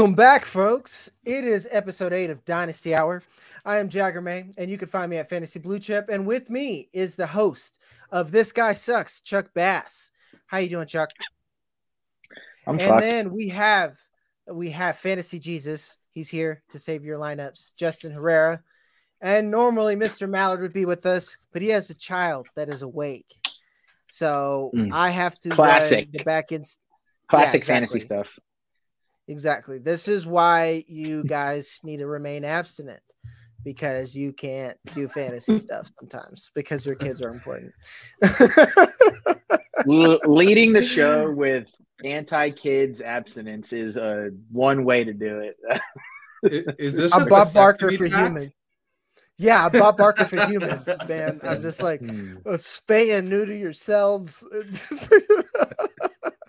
Welcome back, folks. It is episode eight of Dynasty Hour. I am Jagger May, and you can find me at Fantasy Blue Chip. And with me is the host of This Guy Sucks, Chuck Bass. How you doing, Chuck? I'm and then we have we have Fantasy Jesus. He's here to save your lineups. Justin Herrera. And normally Mr. Mallard would be with us, but he has a child that is awake. So Mm. I have to Classic. the back in Classic exactly. fantasy stuff. Exactly. This is why you guys need to remain abstinent because you can't do fantasy stuff sometimes because your kids are important. L- leading the show with anti-kids abstinence is uh, one way to do it. I- Is this I'm a Bob Barker for pack? human. Yeah, I'm Bob Barker for humans, man. I'm just like Hmm. uh, spay and neuter yourselves.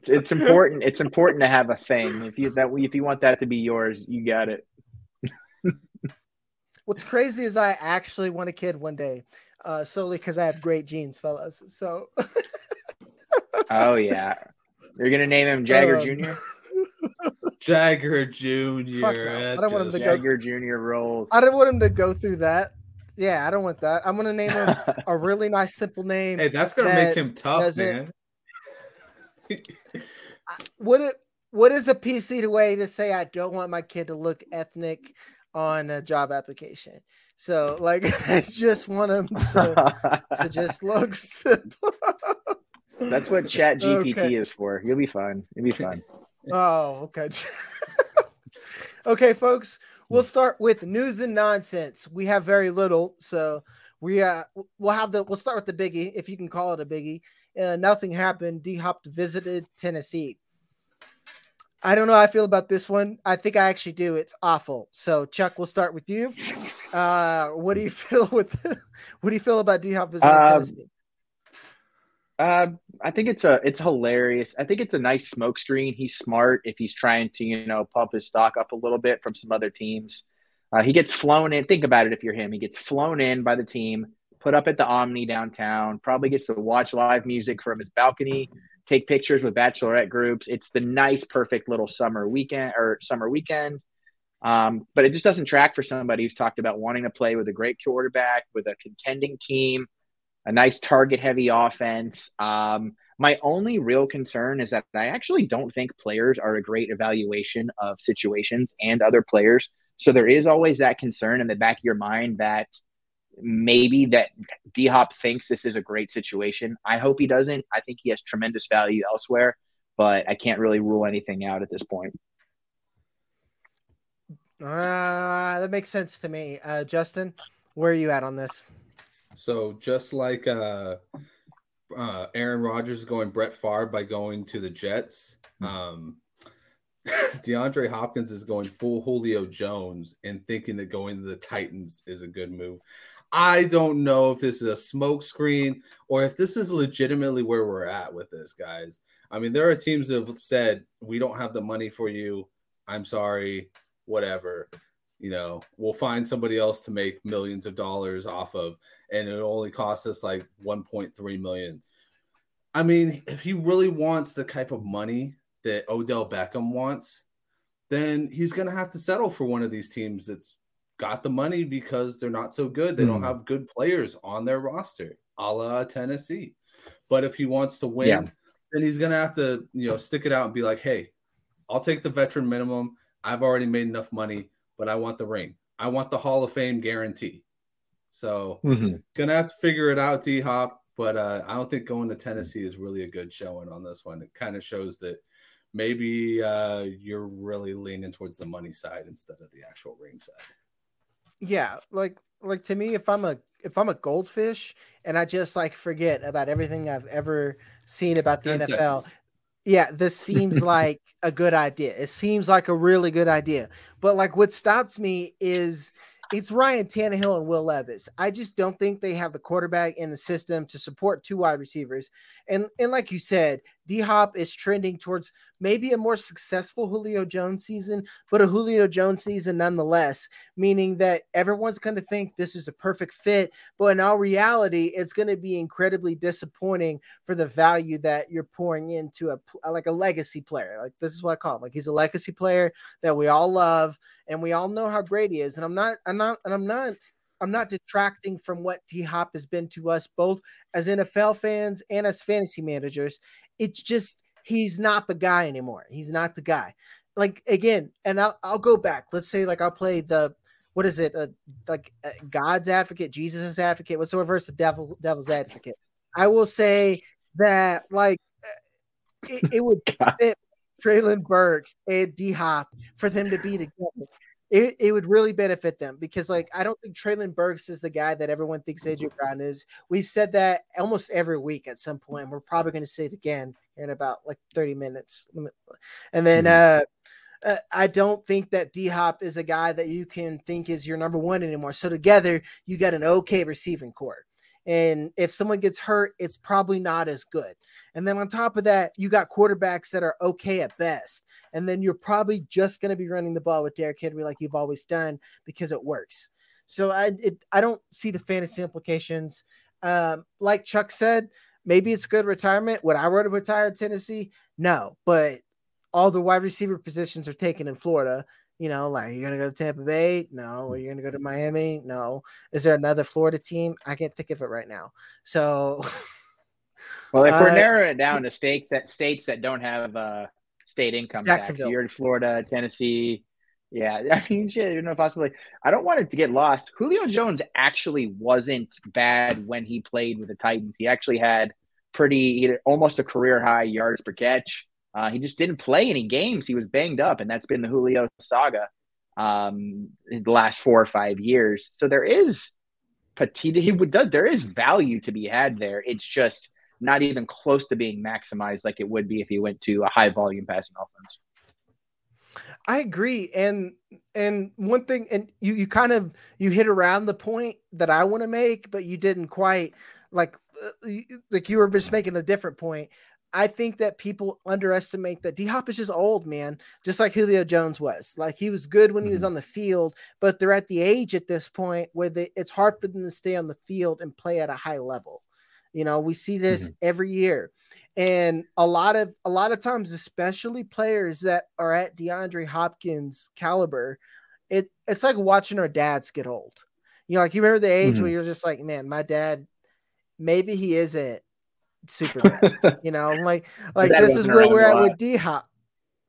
it's, it's important. It's important to have a thing. If you that if you want that to be yours, you got it. What's crazy is I actually want a kid one day, uh, solely because I have great genes, fellas. So Oh yeah, you're gonna name him Jagger Um, Jr. Jagger Jr. Fuck no. I don't want him just- to go- Jagger Jr. rolls. I don't want him to go through that. Yeah, I don't want that. I'm gonna name him a really nice, simple name. Hey, that's gonna that make him tough, doesn't- man. What it what is a PC way to say I don't want my kid to look ethnic on a job application? So like I just want him to, to just look simple. That's what Chat GPT Okay. is for. You'll be fine. You'll be fine. Oh, okay. okay, folks. We'll start with news and nonsense. We have very little, so we uh we'll have the we'll start with the biggie, if you can call it a biggie. Uh, nothing happened. D Hop visited Tennessee. I don't know how I feel about this one. I think I actually do. It's awful. So Chuck, we'll start with you. Uh, what do you feel with what do you feel about D Hop visiting Um, Tennessee? Uh, I think it's a it's hilarious. I think it's a nice smokescreen. He's smart if he's trying to you know pump his stock up a little bit from some other teams. Uh, he gets flown in. Think about it. If you're him, he gets flown in by the team, put up at the Omni downtown. Probably gets to watch live music from his balcony, take pictures with bachelorette groups. It's the nice, perfect little summer weekend or summer weekend. Um, but it just doesn't track for somebody who's talked about wanting to play with a great quarterback, with a contending team, a nice target heavy offense. Um, my only real concern is that I actually don't think players are a great evaluation of situations and other players. So there is always that concern in the back of your mind that maybe that D Hop thinks this is a great situation. I hope he doesn't. I think he has tremendous value elsewhere, but I can't really rule anything out at this point. Uh, that makes sense to me. Uh, Justin, where are you at on this? So just like uh, uh, Aaron Rodgers going Brett Favre by going to the Jets, um, DeAndre Hopkins is going full Julio Jones and thinking that going to the Titans is a good move. I don't know if this is a smokescreen or if this is legitimately where we're at with this, guys. I mean, there are teams that have said we don't have the money for you. I'm sorry, whatever. You know, we'll find somebody else to make millions of dollars off of, and it only costs us like 1.3 million. I mean, if he really wants the type of money that Odell Beckham wants, then he's going to have to settle for one of these teams that's got the money because they're not so good. They don't Hmm. have good players on their roster, a la Tennessee. But if he wants to win, Yeah. then he's going to have to, you know, stick it out and be like, hey, I'll take the veteran minimum. I've already made enough money, but I want the ring. I want the Hall of Fame guarantee. So gonna have to figure it out, D Hop. But uh, I don't think going to Tennessee is really a good showing on this one. It kind of shows that maybe uh, you're really leaning towards the money side instead of the actual ring side. Yeah, like like to me, if I'm a if I'm a goldfish and I just like forget about everything I've ever seen about the 10 NFL, yeah, this seems like a good idea. It seems like a really good idea. But like what stops me is it's Ryan Tannehill and Will Levis. I just don't think they have the quarterback in the system to support two wide receivers. And and like you said, D Hop is trending towards maybe a more successful Julio Jones season, but a Julio Jones season nonetheless, meaning that everyone's going to think this is a perfect fit, but in all reality, it's going to be incredibly disappointing for the value that you're pouring into a like a legacy player. Like this is what I call him. Like he's a legacy player that we all love and we all know how great he is. And I'm not, I'm not, and I'm not I'm not detracting from what D Hop has been to us both as NFL fans and as fantasy managers. It's just he's not the guy anymore. He's not the guy. Like again, and I'll I'll go back. Let's say like I'll play the what is it? Uh, like uh, God's advocate, Jesus' advocate. What's the reverse of devil devil's advocate? I will say that like it, it would fit Treylon Burks and D Hop for them to be together it, it would really benefit them because like I don't think Treylon Burks is the guy that everyone thinks AJ Brown is. We've said that almost every week at some point. We're probably going to say it again in about like 30 minutes. And then mm-hmm. uh, uh, I don't think that D Hop is a guy that you can think is your number one anymore. So together you got an okay receiving corps. And if someone gets hurt, it's probably not as good. And then on top of that, you got quarterbacks that are okay at best. And then you're probably just going to be running the ball with Derrick Henry like you've always done because it works. So I it, I don't see the fantasy implications. Um, like Chuck said, maybe it's good retirement. Would I want to retire Tennessee? No, but all the wide receiver positions are taken in Florida. You know, like you're gonna go to Tampa Bay? No. Are you gonna go to Miami? No. Is there another Florida team? I can't think of it right now. So Well, if we're uh, narrowing it down to states that states that don't have uh state income tax, you're in Florida, Tennessee. Yeah, I mean, shit, you know, possibly. I don't want it to get lost. Julio Jones actually wasn't bad when he played with the Titans. He actually had pretty, almost a career high yards per catch. Uh, he just didn't play any games. He was banged up, and that's been the Julio saga um, in the last four or five years. So there is petite. He would there is value to be had there. It's just not even close to being maximized like it would be if he went to a high volume passing offense. I agree, and and one thing, and you you kind of you hit around the point that I want to make, but you didn't quite like uh, like you were just making a different point. I think that people underestimate that D Hop is just old, man, just like Julio Jones was. Like he was good when mm-hmm. he was mm-hmm. on the field, but they're at the age at this point where they, it's hard for them to stay on the field and play at a high level. You know, we see this mm-hmm. every year. And a lot of a lot of times, especially players that are at DeAndre Hopkins caliber, it it's like watching our dads get old. You know, like you remember the age mm-hmm. where you're just like, man, my dad, maybe he isn't Superman. you know, like like this is where we're at with D Hop.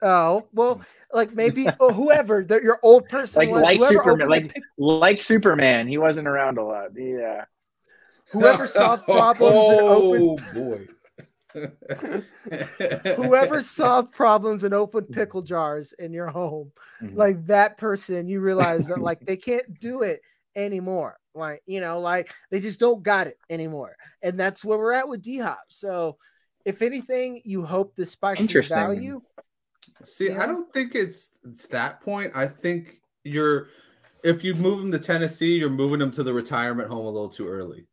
Oh well, like maybe oh, whoever that your old person like was, like Superman, like pick- like Superman. He wasn't around a lot. Yeah. Whoever solved problems oh, and opened boy. whoever solved problems and opened pickle jars in your home, mm-hmm. like that person, you realize that like they can't do it anymore. Like, you know, like they just don't got it anymore. And that's where we're at with D Hop. So, if anything, you hope the spikes in value. See, I don't think it's, it's that point. I think you're, if you move him to Tennessee, you're moving him to the retirement home a little too early.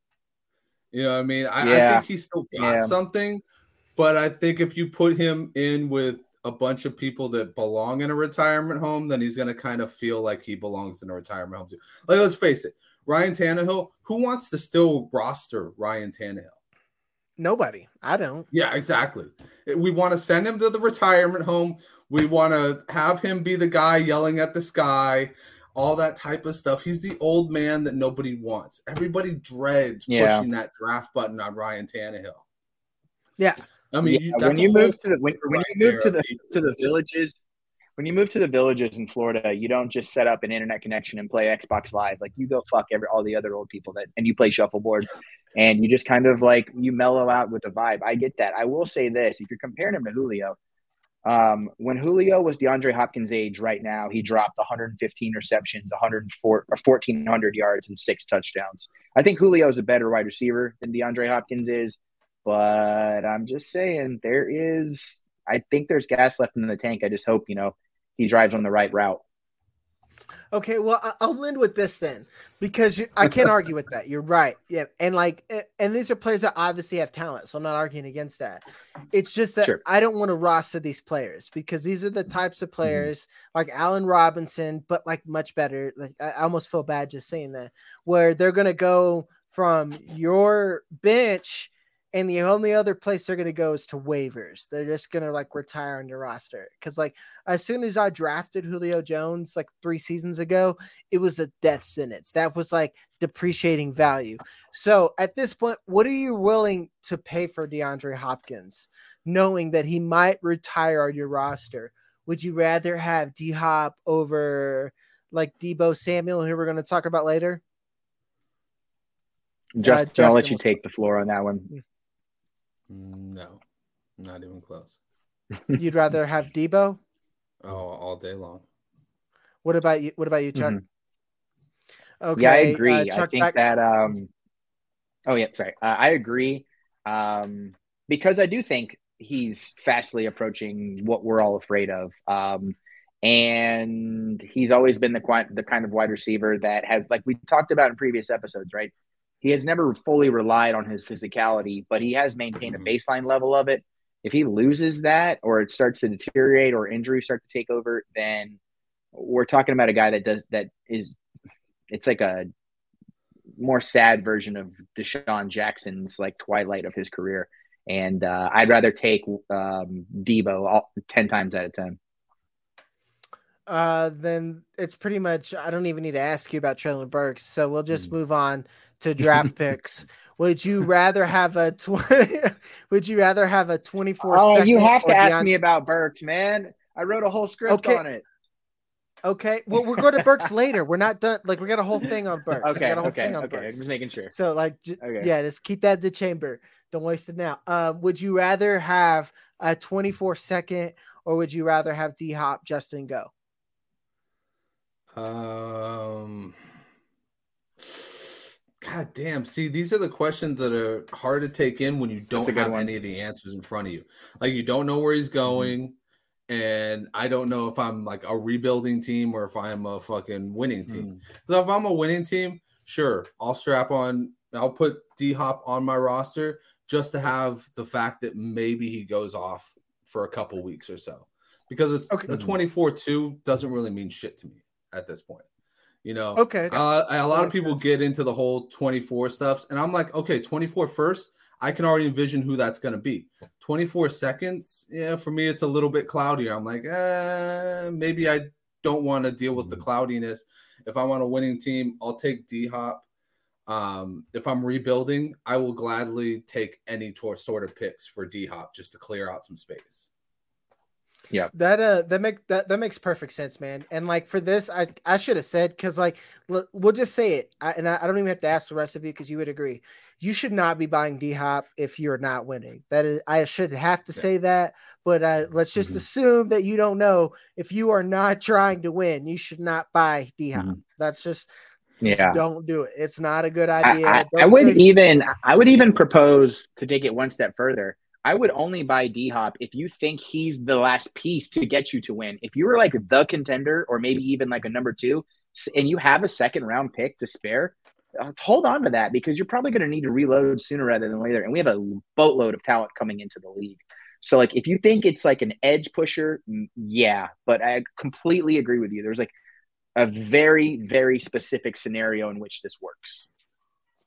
You know what I mean? I, yeah. I think he's still got yeah. something, but I think if you put him in with a bunch of people that belong in a retirement home, then he's going to kind of feel like he belongs in a retirement home too. Like, let's face it, Ryan Tannehill, who wants to still roster Ryan Tannehill? Nobody. I don't. Yeah, exactly. We want to send him to the retirement home. We want to have him be the guy yelling at the sky, all that type of stuff. He's the old man that nobody wants. Everybody dreads yeah. pushing that draft button on Ryan Tannehill. Yeah. I mean, yeah, when you move to the when, when you move to the to the villages, when you move to the villages in Florida, you don't just set up an internet connection and play Xbox Live. Like you go fuck every all the other old people that and you play shuffleboard and you just kind of like you mellow out with the vibe. I get that. I will say this: if you're comparing him to Julio, um, when Julio was DeAndre Hopkins' age right now, he dropped 115 receptions, 104 or 1400 yards and six touchdowns. I think Julio is a better wide receiver than DeAndre Hopkins is. But I'm just saying there is I think there's gas left in the tank. I just hope, you know, he drives on the right route. Okay, well, I'll end with this then, because you, I can't argue with that. You're right. Yeah, and like, and these are players that obviously have talent, so I'm not arguing against that. It's just that sure. I don't want to roster these players because these are the types of mm-hmm. players mm-hmm. like Allen Robinson, but like much better. Like I almost feel bad just saying that, where they're gonna go from your bench and the only other place they're going to go is to waivers. They're just going to like retire on your roster. Cause like as soon as I drafted Julio Jones like three seasons ago, it was a death sentence. That was like depreciating value. So at this point, what are you willing to pay for DeAndre Hopkins, knowing that he might retire on your roster? Would you rather have D Hop over like Deebo Samuel, who we're going to talk about later? Just, uh, I'll let you take the floor on that one. No, not even close. You'd rather have Deebo? Oh, all day long. What about you? What about you, Chuck? Mm-hmm. Okay. Yeah, I agree. Uh, I think back- that. Um, oh yeah, sorry. Uh, I agree. Um, because I do think he's fastly approaching what we're all afraid of. Um, and he's always been the the kind of wide receiver that has, like we talked about in previous episodes, right? He has never fully relied on his physicality, but he has maintained a mm-hmm. baseline level of it. If he loses that or it starts to deteriorate or injuries start to take over, then we're talking about a guy that does that is it's like a more sad version of DeSean Jackson's like twilight of his career. And uh, I'd rather take um, Deebo all, 10 times out of 10. Uh, then it's pretty much, I don't even need to ask you about Treylon Burks. So we'll just mm. move on to draft picks. Would you rather have a twenty? would you rather have a twenty-four? Oh, you have to ask me about Burks, man. I wrote a whole script okay. on it. Okay. Well, we're going to Burks later. We're not done. Like we got a whole thing on Burks. Okay. okay. okay. Burks. I'm just making sure. So like, j- okay. yeah, just keep that in the chamber. Don't waste it now. Um, would you rather have a 24 second or would you rather have D Hop Justin go? Um. God damn. See, these are the questions that are hard to take in when you don't have one. any of the answers in front of you. Like you don't know where he's mm-hmm. going. Mm-hmm. And I don't know if I'm like a rebuilding team or if I'm a fucking winning team. Mm-hmm. If I'm a winning team, sure, I'll strap on, I'll put D Hop on my roster just to have the fact that maybe he goes off for a couple weeks or so. Because okay. a 24 2 doesn't really mean shit to me at this point. You know, okay. Uh, a lot of people get into the whole 24 stuffs, and I'm like, okay, 24 first, I can already envision who that's going to be. 24 seconds, yeah, for me, it's a little bit cloudier. I'm like, eh, maybe I don't want to deal with the mm-hmm. cloudiness. If I want a winning team, I'll take D Hop. Um, if I'm rebuilding, I will gladly take any sort of picks for D Hop just to clear out some space. Yeah. That uh that make that that makes perfect sense, man. And like for this, I I should have said because like l- we'll just say it, I, and I, I, don't even have to ask the rest of you because you would agree. You should not be buying D Hop if you're not winning. That is, I should have to yeah. say that, but uh, let's just mm-hmm. assume that you don't know if you are not trying to win. You should not buy D Hop. Mm-hmm. That's just yeah don't do it it's not a good idea i, I, I would even i would even propose to take it one step further I would only buy D Hop if you think he's the last piece to get you to win. If you were like the contender or maybe even like a number two and you have a second round pick to spare, uh, hold on to that because you're probably going to need to reload sooner rather than later. And we have a boatload of talent coming into the league. So, like, if you think it's like an edge pusher, yeah, but I completely agree with you. There's like a very, very specific scenario in which this works.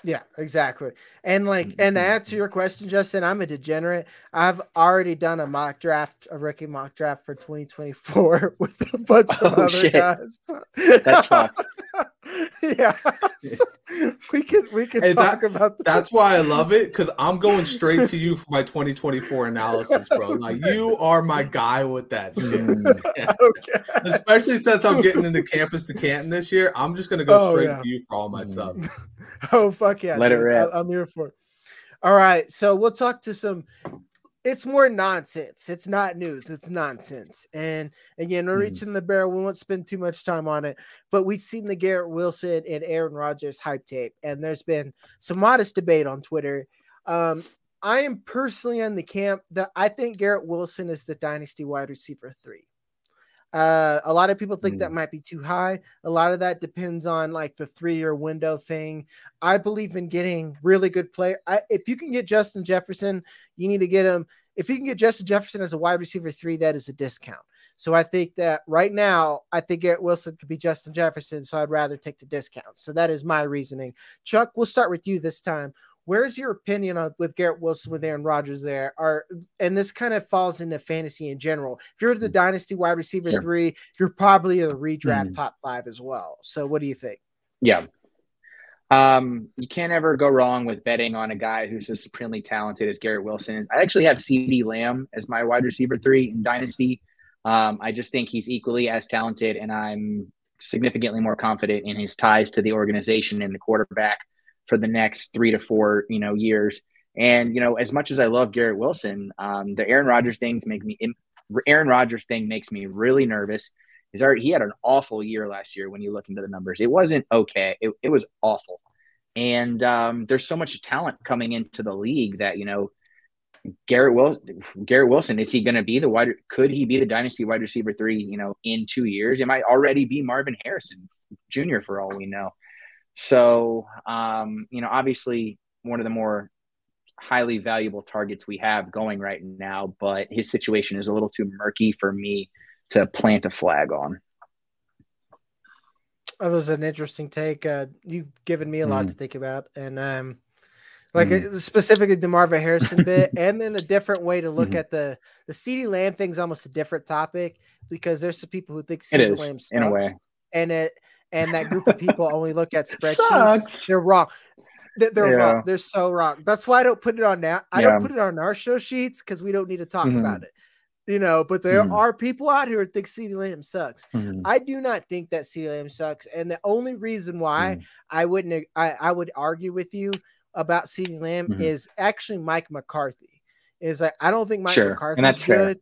Yeah, exactly. And like, and to mm-hmm. answer your question, Justin, I'm a degenerate. I've already done a mock draft, a rookie mock draft for 2024 with a bunch of oh, other shit. guys. That's. yeah, so we can we can hey, talk that, about. That. That's why I love it because I'm going straight to you for my 2024 analysis, bro. Like you are my guy with that shit. Mm. Yeah. Okay. Especially since I'm getting into campus to Canton this year, I'm just gonna go oh, straight yeah. to you for all my stuff. oh fuck yeah! Let dude. it rip. I, I'm here for it. All right, so we'll talk to some. It's more nonsense. It's not news. It's nonsense. And again, we're mm-hmm. reaching the barrel. We won't spend too much time on it, but we've seen the Garrett Wilson and Aaron Rodgers hype tape, and there's been some modest debate on Twitter. Um, I am personally on the camp that I think Garrett Wilson is the dynasty wide receiver three. Uh, a lot of people think mm. that might be too high. A lot of that depends on like the three year window thing. I believe in getting really good player. I, if you can get Justin Jefferson, you need to get him. If you can get Justin Jefferson as a wide receiver three, that is a discount. So I think that right now, I think Garrett Wilson could be Justin Jefferson. So I'd rather take the discount. So that is my reasoning. Chuck, we'll start with you this time. Where's your opinion on with Garrett Wilson with Aaron Rodgers there? Are and this kind of falls into fantasy in general. If you're the dynasty wide receiver Sure. three, you're probably a redraft Mhm. top five as well. So what do you think? Yeah. Um, you can't ever go wrong with betting on a guy who's as supremely talented as Garrett Wilson is. I actually have CeeDee Lamb as my wide receiver three in Dynasty. Um, I just think he's equally as talented, and I'm significantly more confident in his ties to the organization and the quarterback for the next three to four, you know, years. And you know, as much as I love Garrett Wilson, um, the Aaron Rodgers things make me. Aaron Rodgers thing makes me really nervous. He's already he had an awful year last year when you look into the numbers. It wasn't okay. It, it was awful. And um, there's so much talent coming into the league that you know Garrett Wilson. Garrett Wilson is he going to be the wide? Could he be the dynasty wide receiver three? You know, in two years, it might already be Marvin Harrison Jr. for all we know. So um, you know, obviously one of the more highly valuable targets we have going right now, but his situation is a little too murky for me to plant a flag on. That was an interesting take. Uh, you've given me a lot Mhm. to think about, and um, like Mhm. uh, specifically the Marvin Harrison bit, and then a different way to look Mhm. at the the CeeDee Lamb thing's almost a different topic because there's some people who think CeeDee Lamb sucks, in a way. and it and that group of people only look at spreadsheets. Sucks. They're wrong. They- They're Yeah. wrong. They're so wrong. That's why I don't put it on now. I Yeah. don't put it on our show sheets because we don't need to talk Mhm. about it. You know, but there Mhm. are people out here who think CeeDee Lamb sucks. Mhm. I do not think that CeeDee Lamb sucks, and the only reason why Mhm. I wouldn't I, I would argue with you about CeeDee Lamb Mhm. is actually Mike McCarthy. Is like I don't think Mike Sure, and McCarthy that's is fair.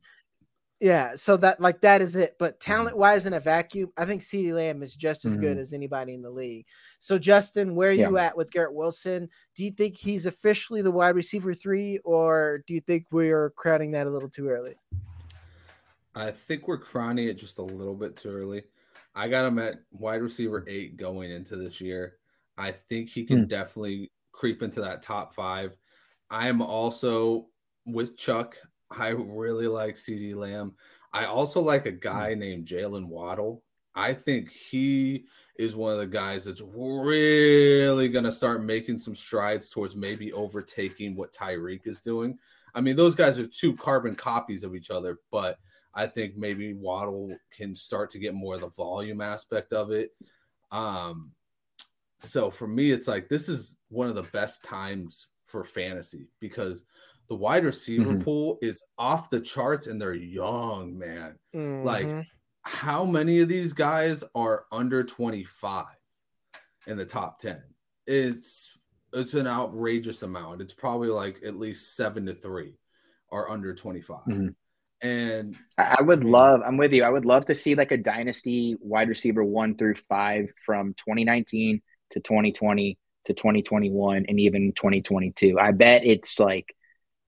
Good. Yeah, so that like that is it. But Mm-hmm. talent wise in a vacuum, I think CeeDee Lamb is just as good Mhm. as anybody in the league. So Justin, where are Yeah. you at with Garrett Wilson? Do you think he's officially the wide receiver three, or do you think we're crowding that a little too early? I think we're crowning it just a little bit too early. I got him at wide receiver eight going into this year. I think he can Hmm. definitely creep into that top five. I am also with Chuck. I really like CeeDee Lamb. I also like a guy named Jaylen Waddle. I think he is one of the guys that's really going to start making some strides towards maybe overtaking what Tyreek is doing. I mean, those guys are two carbon copies of each other, but I think maybe Waddle can start to get more of the volume aspect of it. Um, so for me, it's like this is one of the best times for fantasy because the wide receiver Mhm. pool is off the charts and they're young, man. Like, Mhm. how many of these guys are under 25 in the top 10? It's it's an outrageous amount. It's probably like at least seven to three are under 25. Mhm. And I I would I mean- love, I'm with you. I would love to see like a dynasty wide receiver one through five from 2019 to 2020 to 2021 and even 2022. I bet it's like,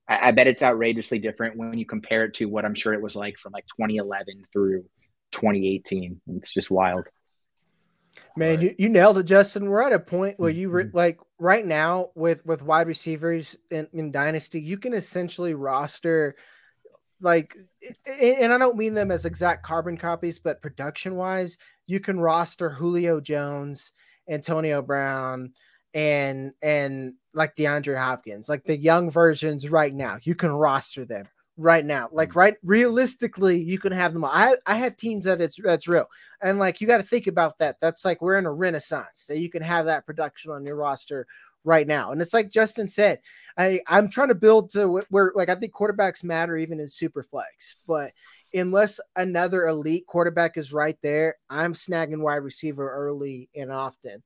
I, I bet it's outrageously different when you compare it to what I'm sure it was like from like 2011 through 2018. It's just wild. Man, Right. you, you nailed it, Justin. We're at a point where you re- Mhm. like right now with with wide receivers in, in Dynasty, you can essentially roster like, and I don't mean them as exact carbon copies, but production wise, you can roster Julio Jones, Antonio Brown, and and like DeAndre Hopkins, like the young versions right now. You can roster them right now. Like mm. right realistically, you can have them. all. I I have teams that it's that's real. And like you got to think about that. That's like we're in a renaissance that you can have that production on your roster right now. And it's like Justin said, I I'm trying to build to where like I think quarterbacks matter even in super flex, but unless another elite quarterback is right there, I'm snagging wide receiver early and often.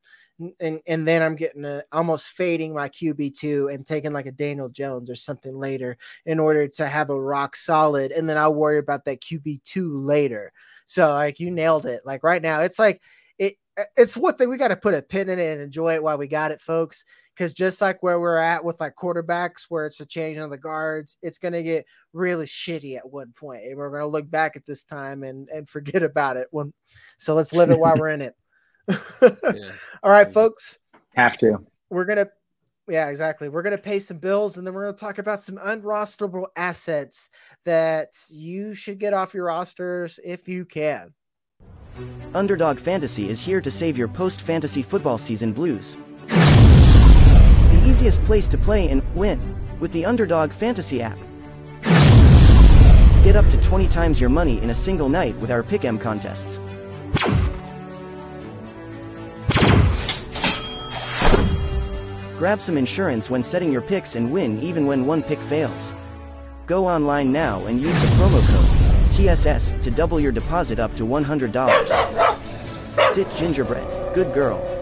And and then I'm getting a, almost fading my QB2 and taking like a Daniel Jones or something later in order to have a rock solid and then I'll worry about that QB2 later. So like you nailed it. Like right now, it's like it it's one thing we got to put a pin in it and enjoy it while we got it, folks. Because just like where we're at with like quarterbacks, where it's a change on the guards, it's gonna get really shitty at one point, and we're gonna look back at this time and and forget about it. When so let's live it while we're in it. yeah. All right, folks. Have to. We're gonna yeah, exactly. We're going to pay some bills and then we're going to talk about some unrosterable assets that you should get off your rosters if you can. Underdog Fantasy is here to save your post fantasy football season blues. Easiest place to play and win with the Underdog Fantasy app. Get up to 20 times your money in a single night with our Pick'em contests. Grab some insurance when setting your picks and win even when one pick fails. Go online now and use the promo code TSS to double your deposit up to $100. Sit gingerbread, good girl.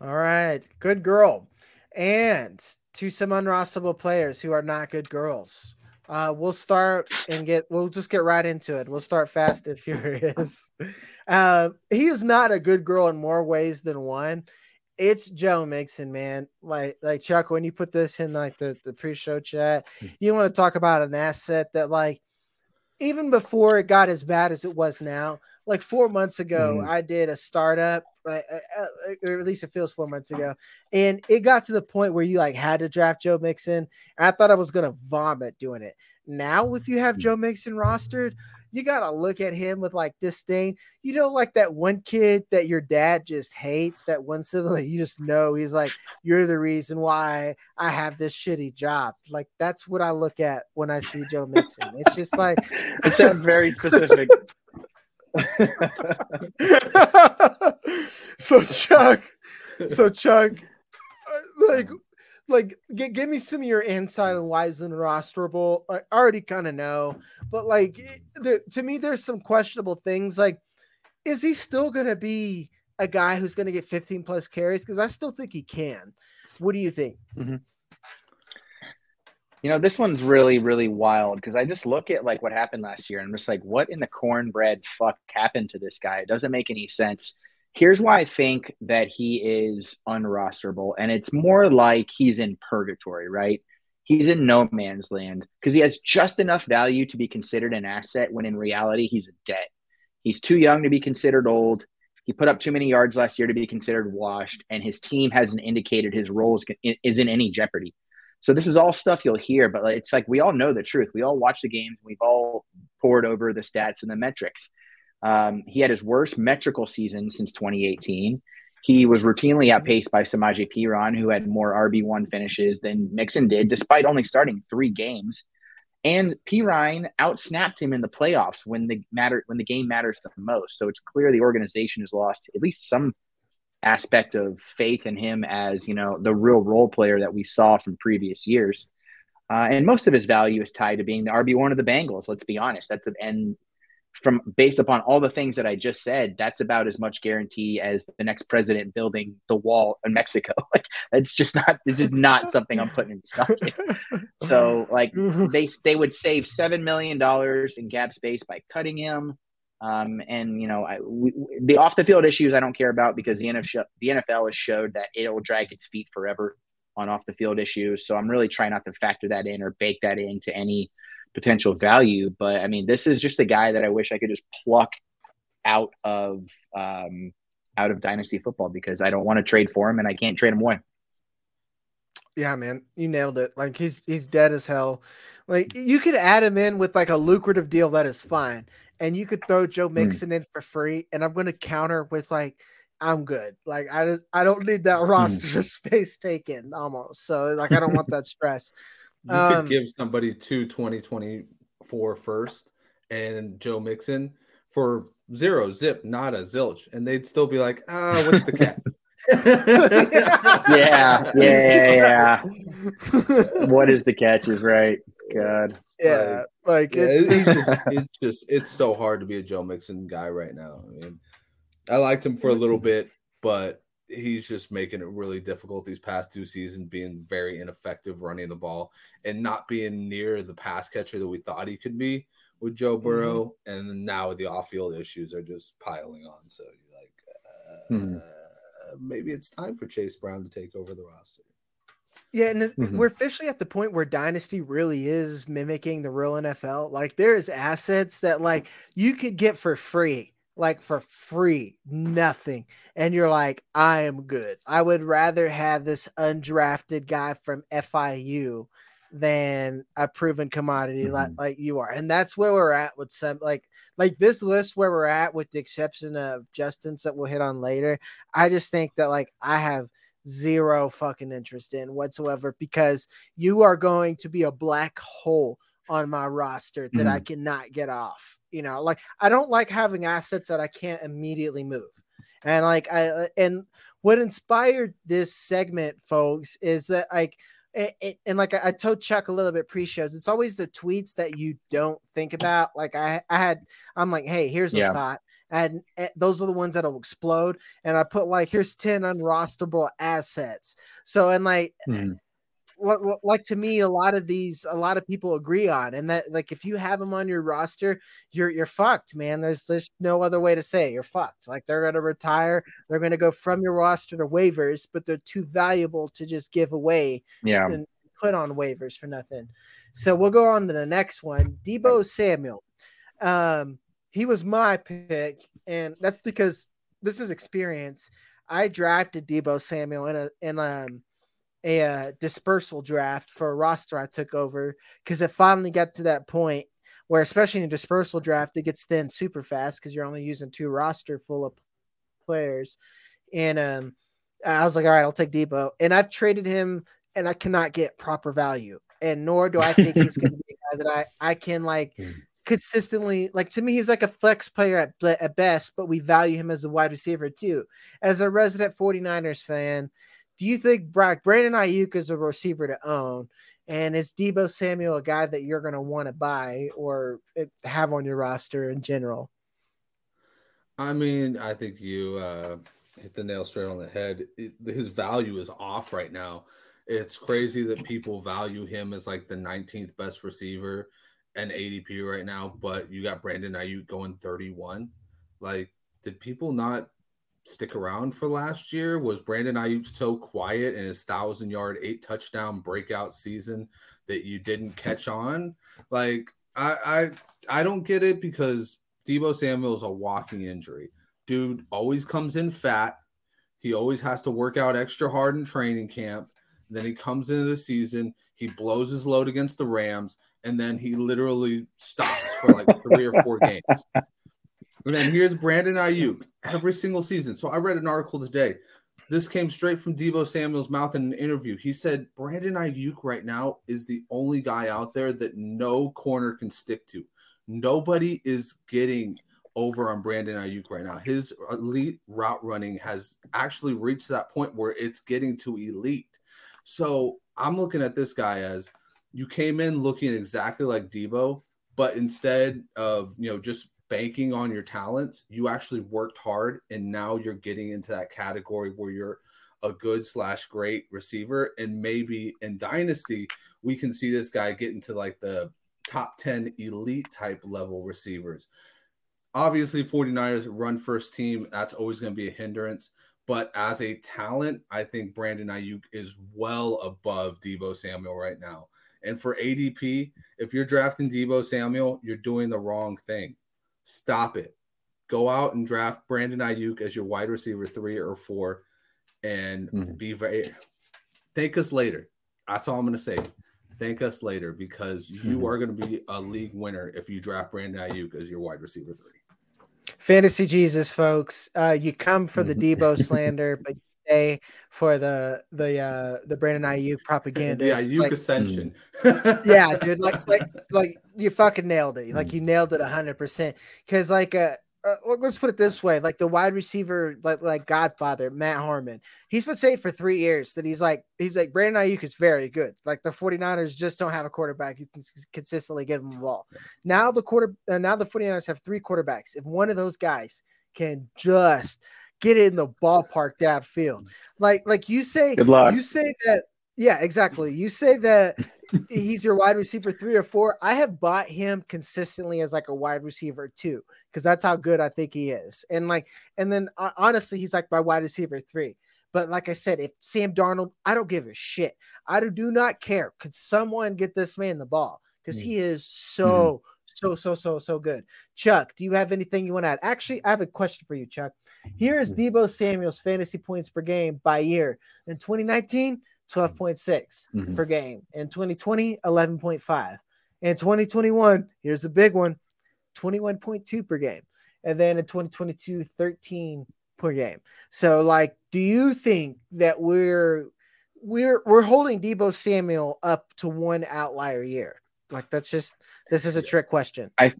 All right, good girl. And to some unrosterable players who are not good girls. Uh, we'll start and get. We'll just get right into it. We'll start fast and furious. Uh, he is not a good girl in more ways than one. It's Joe Mixon, man. Like, like Chuck, when you put this in like the, the pre-show chat, hmm. you want to talk about an asset that, like, even before it got as bad as it was now, like four months ago, mm. I did a startup, right? Uh, uh, or at least it feels four months ago, and it got to the point where you like had to draft Joe Mixon. I thought I was gonna vomit doing it. Now, if you have. Joe Mixon rostered, you gotta look at him with like disdain. You know, like that one kid that your dad just hates, that one sibling you just know he's like, you're the reason why I have this shitty job. Like that's what I look at when I see Joe Mixon. It's just like it sounds very specific. so Chuck, so Chuck, uh, like like g- give me some of your insight on why is rosterable. I already kind of know, but like there, to me, there's some questionable things. Like, is he still going to be a guy who's going to get 15 plus carries? Because I still think he can. What do you think? Mm-hmm. You know, this one's really, really wild because I just look at like what happened last year and I'm just like, what in the cornbread fuck happened to this guy? It doesn't make any sense. Here's why I think that he is unrosterable, and it's more like he's in purgatory, right? He's in no man's land because he has just enough value to be considered an asset when in reality he's a debt. He's too young to be considered old. He put up too many yards last year to be considered washed, and his team hasn't indicated his role is in any jeopardy. So this is all stuff you'll hear, but it's like we all know the truth. We all watch the games. We've all poured over the stats and the metrics. Um, he had his worst metrical season since 2018. He was routinely outpaced by Samaje Perine, who had more RB1 finishes than Mixon did, despite only starting three games. And Perine outsnapped him in the playoffs when the matter when the game matters the most. So it's clear the organization has lost at least some aspect of faith in him as you know the real role player that we saw from previous years. Uh, and most of his value is tied to being the RB one of the Bengals. Let's be honest. That's a, and from based upon all the things that I just said, that's about as much guarantee as the next president building the wall in Mexico. like that's just not this is not something I'm putting in stock. So like they they would save seven million dollars in cap space by cutting him. Um, and you know, I, we, the off the field issues I don't care about because the NFL the NFL has showed that it will drag its feet forever on off the field issues. So I'm really trying not to factor that in or bake that into any potential value. But I mean, this is just a guy that I wish I could just pluck out of um, out of dynasty football because I don't want to trade for him and I can't trade him away. Yeah, man, you nailed it. Like he's he's dead as hell. Like you could add him in with like a lucrative deal that is fine, and you could throw Joe hmm. Mixon mm. in for free, and I'm going to counter with like I'm good. Like I just I don't need that hmm. roster mm. space taken almost. So like I don't want that stress. You um, could give somebody two 2024 first and Joe Mixon for zero, zip, nada, zilch, and they'd still be like, ah, what's the cat? yeah, yeah, yeah. what is the catch? Is right. God. Yeah, like, like it's, it's, just, it's just it's so hard to be a Joe Mixon guy right now. I mean, I liked him for a little bit, but he's just making it really difficult these past two seasons, being very ineffective running the ball and not being near the pass catcher that we thought he could be. with Joe mm-hmm. Burrow, mm-hmm. and now the off-field issues are just piling on. So you're like, uh, mm-hmm. maybe it's time for Chase Brown to take over the roster. Yeah, and mm-hmm. we're officially at the point where Dynasty really is mimicking the real NFL. Like there is assets that like you could get for free, like for free, nothing. And you're like, I am good. I would rather have this undrafted guy from FIU than a proven commodity mm-hmm. like, like you are. And that's where we're at with some like like this list where we're at with the exception of Justin's that we'll hit on later. I just think that like I have zero fucking interest in whatsoever because you are going to be a black hole on my roster that mm. I cannot get off. You know, like I don't like having assets that I can't immediately move. And like I uh, and what inspired this segment, folks, is that like it, and like I, told Chuck a little bit pre-shows, it's always the tweets that you don't think about. Like I, I had, I'm like, hey, here's a yeah. thought, and, and, those are the ones that'll explode. And I put like, here's ten unrosterable assets. So and like, mm. Like, like to me, a lot of these, a lot of people agree on, and that like if you have them on your roster, you're you're fucked, man. There's there's no other way to say it. you're fucked. Like they're gonna retire, they're gonna go from your roster to waivers, but they're too valuable to just give away. Yeah. And put on waivers for nothing. So we'll go on to the next one. Deebo Samuel. Um, he was my pick, and that's because this is experience. I drafted Deebo Samuel in a in um, a, uh, dispersal draft for a roster I took over because it finally got to that point where, especially in a dispersal draft, it gets thin super fast because you're only using two roster full of players. And um, I was like, all right, I'll take Deebo, and I've traded him, and I cannot get proper value, and nor do I think he's going to be a guy that I I can like hmm consistently like to me he's like a flex player at, at best but we value him as a wide receiver too. As a resident 49ers fan do you think Brock Brandon Aiyuk is a receiver to own? And is Deebo Samuel a guy that you're going to want to buy or eh, have on your roster in general? I mean I think you uh, hit the nail straight on the head. It, his value is off right now. It's crazy that people value him as like the 19th best receiver and ADP right now, but you got Brandon Aiyuk going 31. Like, did people not stick around for last year? Was Brandon Aiyuk so quiet in his thousand yard, eight touchdown breakout season that you didn't catch on? Like, I I I don't get it because Deebo Samuel is a walking injury. Dude always comes in fat. He always has to work out extra hard in training camp. Then he comes into the season, he blows his load against the Rams, and then he literally stops for like three or four games. And then here's Brandon Aiyuk every single season. So I read an article today. This came straight from Deebo Samuel's mouth in an interview. He said Brandon Aiyuk right now is the only guy out there that no corner can stick to. Nobody is getting over on Brandon Aiyuk right now. His elite route running has actually reached that point where it's getting to elite. So I'm looking at this guy as you came in looking exactly like Deebo, but instead of you know just banking on your talents, you actually worked hard, and now you're getting into that category where you're a good slash great receiver, and maybe in dynasty we can see this guy get into like the top 10 elite type level receivers. Obviously, 49ers run first team, that's always going to be a hindrance. But as a talent, I think Brandon Aiyuk is well above Deebo Samuel right now. And for ADP, if you're drafting Deebo Samuel, you're doing the wrong thing. Stop it. Go out and draft Brandon Aiyuk as your wide receiver three or four, and mm-hmm. be very. Thank us later. That's all I'm going to say. Thank us later because you mm-hmm. are going to be a league winner if you draft Brandon Aiyuk as your wide receiver three. Fantasy Jesus, folks. Uh, you come for the mm-hmm. Slander, but day for the the uh the Brandon Aiyuk propaganda. Yeah, Aiyuk like, ascension. yeah, dude, like like like you fucking nailed it. Like you nailed it hundred percent. Because like uh, uh, let's put it this way: like the wide receiver, like like Godfather Matt Harmon, he's been saying for three years that he's like he's like Brandon Aiyuk is very good. Like the 49ers just don't have a quarterback who can consistently give them the ball. Now the quarter uh, now the 49ers have three quarterbacks. If one of those guys can just get in the ballpark that field. Like like you say, you say that yeah, exactly. You say that he's your wide receiver three or four. I have bought him consistently as like a wide receiver two because that's how good I think he is. And like, and then uh, honestly, he's like my wide receiver three. But like I said, if Sam Darnold, I don't give a shit. I do not care. Could someone get this man the ball? Because he is so, mm-hmm. So, so, so, so good. Chuck, do you have anything you want to add? Actually, I have a question for you, Chuck. Here is Deebo Samuel's fantasy points per game by year. In 2019, 12.6 mm-hmm. per game. In 2020, 11.5. In 2021, here's a big one 21.2 per game. And then in 2022, 13 per game. So, like, do you think that we're we're we're holding Deebo Samuel up to one outlier year? Like, that's just this is a trick question. I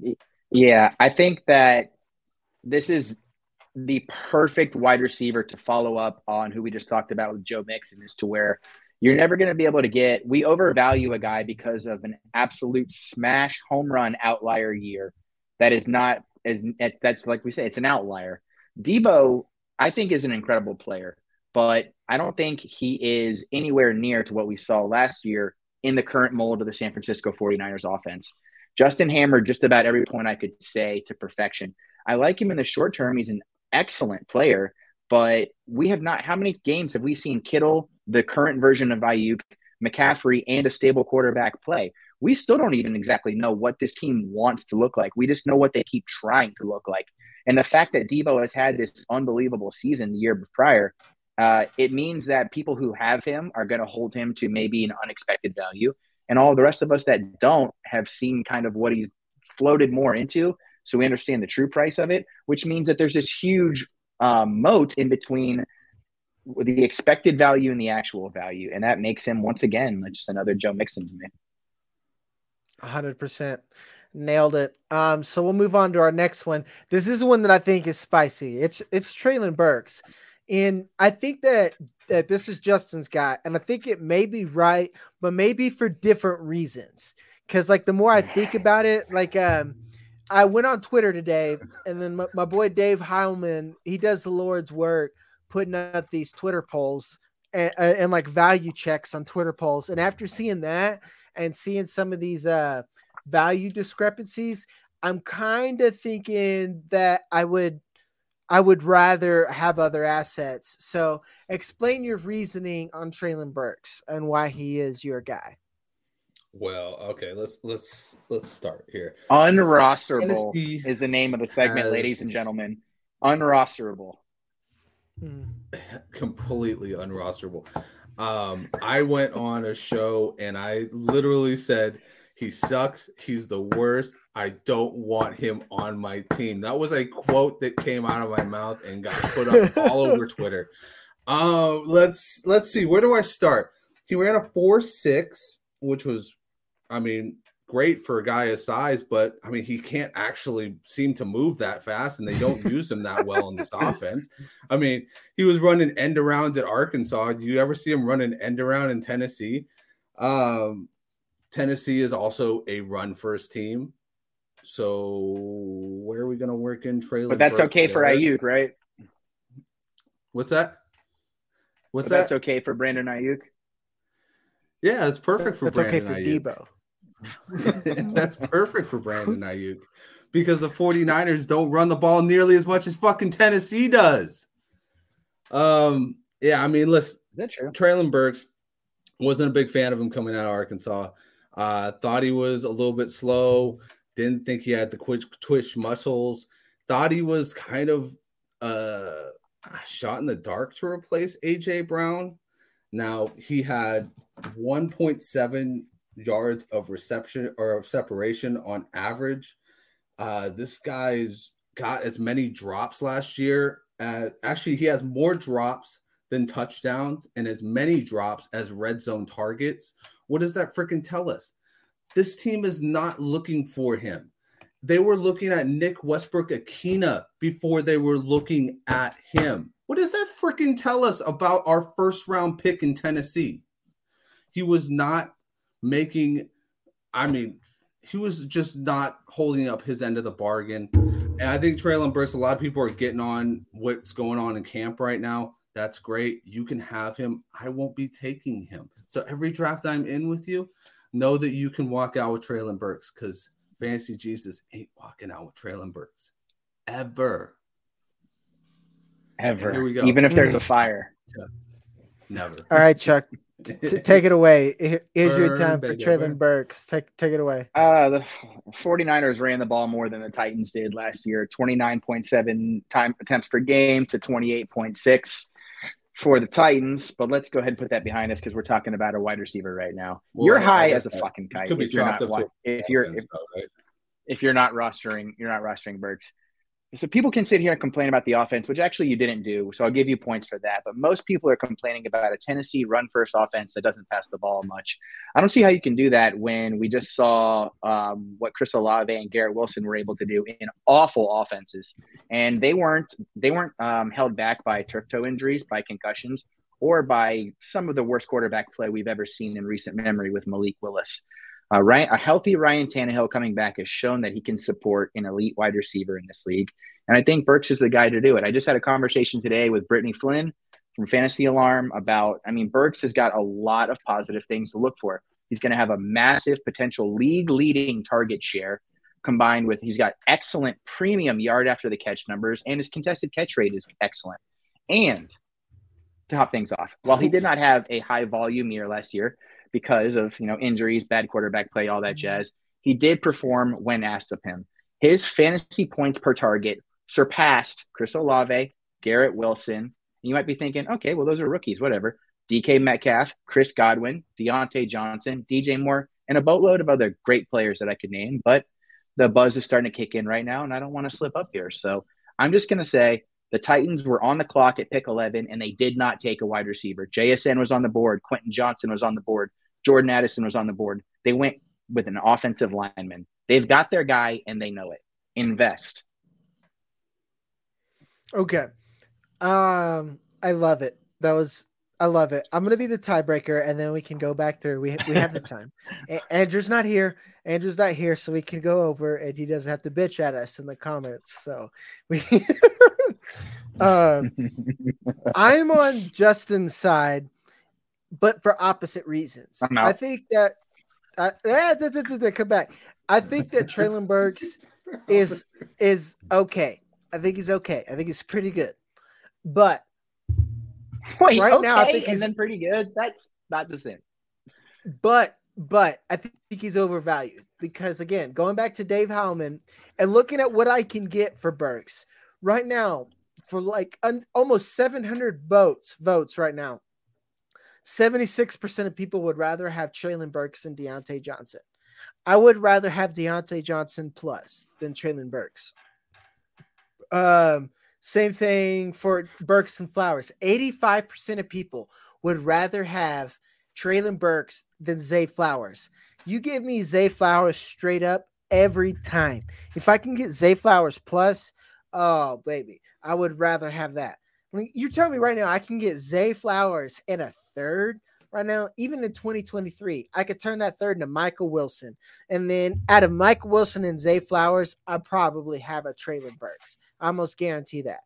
yeah, I think that this is the perfect wide receiver to follow up on who we just talked about with Joe Mixon is to where you're never going to be able to get. We overvalue a guy because of an absolute smash home run outlier year that is not as that's like we say it's an outlier. Deebo I think, is an incredible player, but I don't think he is anywhere near to what we saw last year in the current mold of the San Francisco 49ers offense. Justin hammered just about every point I could say to perfection. I like him in the short term. He's an excellent player, but we have not. How many games have we seen Kittle, the current version of Aiyuk, McCaffrey, and a stable quarterback play? We still don't even exactly know what this team wants to look like. We just know what they keep trying to look like. And the fact that Deebo has had this unbelievable season the year prior, uh, it means that people who have him are going to hold him to maybe an unexpected value. And all the rest of us that don't have seen kind of what he's floated more into so we understand the true price of it, which means that there's this huge um, moat in between the expected value and the actual value, and that makes him once again just another Joe Mixon to me. hundred percent. Nailed it. Um, so we'll move on to our next one. This is one that I think is spicy. It's it's Treylon Burks. And I think that that this is Justin's guy, and I think it may be right, but maybe for different reasons. Because like the more I think about it, like um I went on Twitter today, and then my, my boy Dave Heilman, he does the Lord's work, putting up these Twitter polls and, and, like value checks on Twitter polls. And after seeing that and seeing some of these uh, value discrepancies, I'm kind of thinking that I would I would rather have other assets. So explain your reasoning on Treylon Burks and why he is your guy. Well, okay, let's let's let's start here. Unrosterable Tennessee is the name of the segment, has... ladies and gentlemen. Unrosterable. Hmm. Completely unrosterable. Um, I went on a show and I literally said he sucks. He's the worst. I don't want him on my team. That was a quote that came out of my mouth and got put up all over Twitter. Um, let's let's see. Where do I start? He ran a four six, which was I mean, great for a guy his size, but I mean, he can't actually seem to move that fast, and they don't use him that well in this offense. I mean, he was running end arounds at Arkansas. Do you ever see him running end around in Tennessee? Um, Tennessee is also a run first team. So where are we going to work in Treylon? But that's Burks okay there? for Aiyuk, right? What's that? What's but that? That's okay for Brandon Aiyuk. Yeah, it's perfect for. That's Brandon okay for Aiyuk. Deebo. that's perfect for Brandon Aiyuk because the 49ers don't run the ball nearly as much as fucking Tennessee does. Um, yeah, I mean, listen, that true? Treylon Burks wasn't a big fan of him coming out of Arkansas. Uh, thought he was a little bit slow. Didn't think he had the quick twitch muscles. Thought he was kind of uh, shot in the dark to replace AJ Brown. Now he had 1.7 yards of reception or of separation on average. Uh, this guy's got as many drops last year. Uh, actually, he has more drops than touchdowns and as many drops as red zone targets. What does that freaking tell us? This team is not looking for him. They were looking at Nick Westbrook-Ikhine before they were looking at him. What does that freaking tell us about our first round pick in Tennessee? He was not making, I mean, he was just not holding up his end of the bargain. And I think Treylon Burks, a lot of people are getting on what's going on in camp right now. That's great. You can have him. I won't be taking him. So every draft I'm in with you, know that you can walk out with Treylon Burks because Fantasy Jesus ain't walking out with Treylon Burks ever. Ever. Here we go. Even if there's a fire. Never. All right, Chuck, t- take it away. Here- Here's your Burn, time for baby, Treylon. Burks. Take take it away. Uh, the 49ers ran the ball more than the Titans did last year 29.7 time attempts per game to 28.6 for the Titans. But let's go ahead and put that behind us because we're talking about a wide receiver right now. Well, you're high as a that fucking kite. If you're not, up to wa- if you're if, right? if you're not rostering, you're not rostering Burks. So people can sit here and complain about the offense, which actually you didn't do. So I'll give you points for that. But most people are complaining about a Tennessee run first offense that doesn't pass the ball much. I don't see how you can do that when we just saw um, what Chris Olave and Garrett Wilson were able to do in awful offenses, and they weren't they weren't um, held back by turf toe injuries, by concussions, or by some of the worst quarterback play we've ever seen in recent memory with Malik Willis. Uh, Ryan, a healthy Ryan Tannehill coming back has shown that he can support an elite wide receiver in this league. And I think Burks is the guy to do it. I just had a conversation today with Brittany Flynn from Fantasy Alarm about, I mean, Burks has got a lot of positive things to look for. He's going to have a massive potential league leading target share combined with he's got excellent premium yard after the catch numbers and his contested catch rate is excellent. And to top things off, while he did not have a high volume year last year, because of you know injuries, bad quarterback play, all that mm-hmm. jazz. He did perform when asked of him. His fantasy points per target surpassed Chris Olave, Garrett Wilson. You might be thinking, okay, well those are rookies, whatever. DK Metcalf, Chris Godwin, Diontae Johnson, DJ Moore, and a boatload of other great players that I could name. But the buzz is starting to kick in right now, and I don't want to slip up here. So I'm just going to say the Titans were on the clock at pick 11, and they did not take a wide receiver. JSN was on the board. Quentin Johnston was on the board. Jordan Addison was on the board. They went with an offensive lineman. They've got their guy, and they know it. Invest. Okay. Um, I love it. That was I love it. I'm gonna be the tiebreaker, and then we can go back through. We we have the time. A- Andrew's not here. Andrew's not here, so we can go over, and he doesn't have to bitch at us in the comments. So we. um, I'm on Justin's side, but for opposite reasons. I'm out. I think that. Uh, eh, da- da- da- da, come back. I think that Treylon Burks is is okay. I think he's okay. I think he's pretty good. But Wait, Right okay, now, I think he's- and then pretty good. That's not the same. but but I think he's overvalued because again, going back to Dave Howman and looking at what I can get for Burks right now for like almost 700 votes votes right now. 76% of people would rather have Treylon Burks than Diontae Johnson. I would rather have Diontae Johnson plus than Treylon Burks. Um, same thing for Burks and Flowers. 85% of people would rather have Treylon Burks than Zay Flowers. You give me Zay Flowers straight up every time. If I can get Zay Flowers plus, oh baby, I would rather have that. Like, you tell me right now, I can get Zay Flowers in a third right now, even in 2023. I could turn that third into Michael Wilson. And then out of Michael Wilson and Zay Flowers, I probably have a Treylon Burks. I almost guarantee that.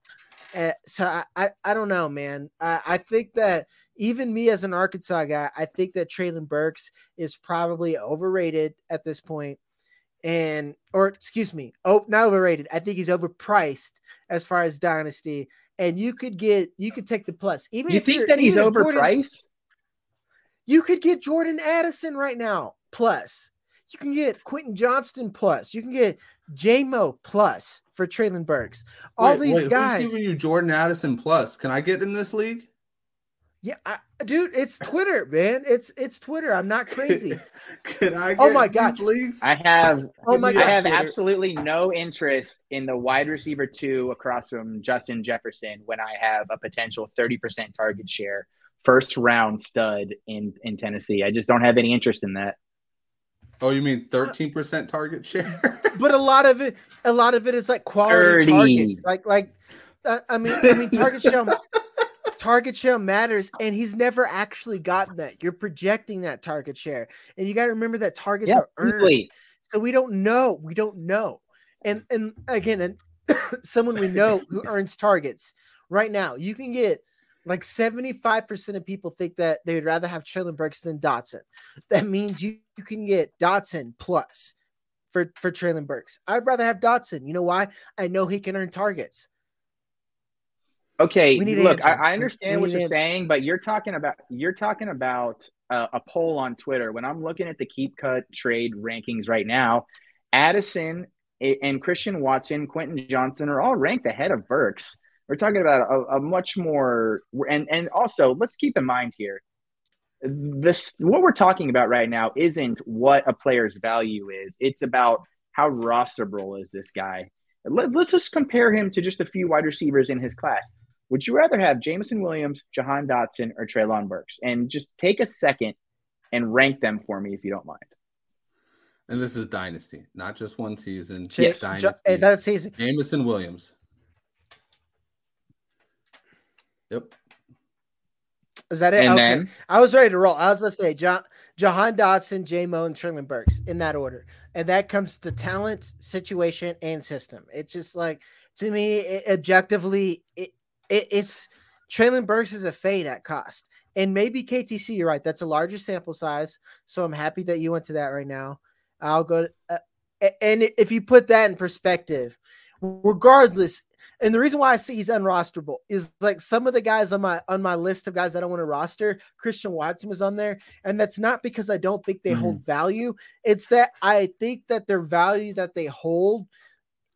Uh, so I, I, I don't know, man. I, I think that even me as an Arkansas guy, I think that Treylon Burks is probably overrated at this point. And or excuse me, oh not overrated. I think he's overpriced as far as dynasty. And you could get you could take the plus. Even You if think that he's even if Jordan- overpriced? you could get Jordan Addison right now plus. You can get Quentin Johnston plus. You can get JMO plus for Treylon Burks. All Wait, these wait, guys. Who's giving you Jordan Addison plus? Can I get in this league? Yeah, I, dude, it's Twitter, man. It's it's Twitter. I'm not crazy. Could I? Get Oh my in God. leagues? I have Oh my Give me I a have Twitter. absolutely no interest in the wide receiver two across from Justin Jefferson when I have a potential 30% target share, first round stud in, in Tennessee. I just don't have any interest in that. Oh, you mean thirteen percent target share? but a lot of it, a lot of it is like quality 30. target. Like like, uh, I mean, I mean, target share, target share matters, and he's never actually gotten that. You're projecting that target share, and you got to remember that targets are earned. easily. So we don't know. We don't know. And and again, and someone we know who earns targets right now, you can get Like 75% of people think that they would rather have Treylon Burks than Dotson. That means you, you can get Dotson plus for, for Traylon Burks. I'd rather have Dotson. You know why? I know he can earn targets. Okay, look, I, I, understand what you're Andrew. saying, but you're talking about you're talking about uh, a poll on Twitter. When I'm looking at the keep cut trade rankings right now, Addison and Christian Watson, Quentin Johnston are all ranked ahead of Burks. We're talking about a, a much more and and also let's keep in mind here this what we're talking about right now isn't what a player's value is. It's about how rosterable is this guy. Let, us just compare him to just a few wide receivers in his class. Would you rather have Jameson Williams, Jahan Dotson, or Treylon Burks? And just take a second and rank them for me if you don't mind. And this is dynasty, not just one season. Yes. Dynasty. Eh, that season. Jameson Williams. Yep. Is that it? And okay. Then, I was ready to roll. I was going to say John, Jahan Dotson, J Mo, and Treylon Burks in that order. And that comes to talent, situation, and system. It's just like, to me, it, objectively, it, it, it's Treylon Burks is a fade at cost. And maybe KTC, you're right. That's a larger sample size. So I'm happy that you went to that right now. I'll go. To, uh, and if you put that in perspective, regardless, and the reason why I see he's unrosterable is like some of the guys on my on my list of guys I don't want to roster. Christian Watson was on there, and that's not because I don't think they mm-hmm. hold value. It's that I think that their value that they hold,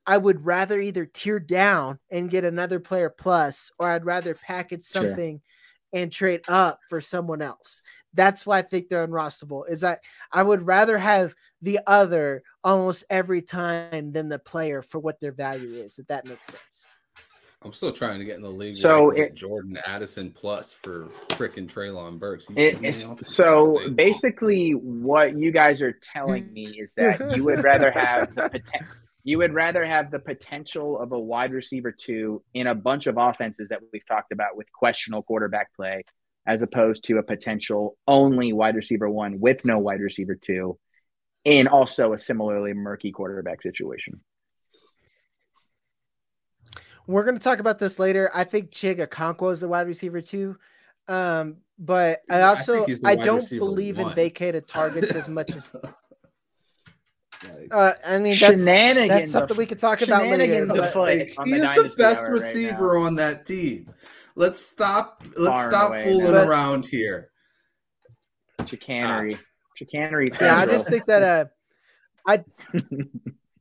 I would rather either tear down and get another player plus, or I'd rather package something. Sure and trade up for someone else. That's why I think they're unrosterable. Is that I would rather have the other almost every time than the player for what their value is. If that makes sense. I'm still trying to get in the league. So it, Jordan Addison plus for freaking Treylon Burks. It, so basically, what you guys are telling me is that you would rather have the potential you would rather have the potential of a wide receiver two in a bunch of offenses that we've talked about with questionable quarterback play, as opposed to a potential only wide receiver one with no wide receiver two in also a similarly murky quarterback situation. We're going to talk about this later. I think Chig Okonkwo is the wide receiver too. Um, but I also I, I don't believe one. in vacated targets as much as uh, I mean, that's, that's something we could talk about later. But, like, he's the, the best receiver right on that team. Let's stop. Let's Far stop fooling but, around here. Chicanery, ah. chicanery. Yeah, I just think that uh, I.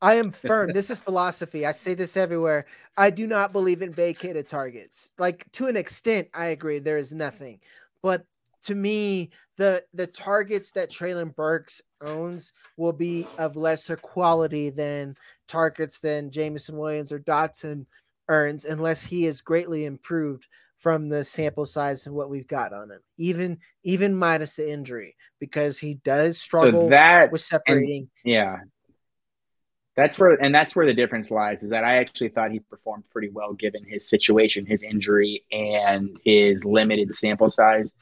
I am firm. This is philosophy. I say this everywhere. I do not believe in vacated targets. Like to an extent, I agree. There is nothing, but to me, the the targets that Treylon Burks owns will be of lesser quality than targets than Jameson Williams or Dotson earns, unless he is greatly improved from the sample size and what we've got on him, even even minus the injury, because he does struggle so that, with separating. And, yeah, that's where and that's where the difference lies. Is that I actually thought he performed pretty well given his situation, his injury, and his limited sample size.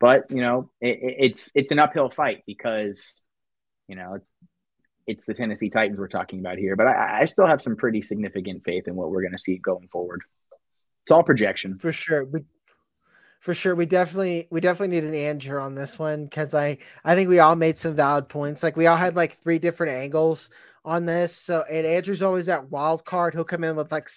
But you know, it, it's it's an uphill fight because you know it's the Tennessee Titans we're talking about here. But I, I still have some pretty significant faith in what we're going to see going forward. It's all projection for sure. We, for sure, we definitely we definitely need an Andrew on this one because I I think we all made some valid points. Like we all had like three different angles on this. So and Andrew's always that wild card. He'll come in with like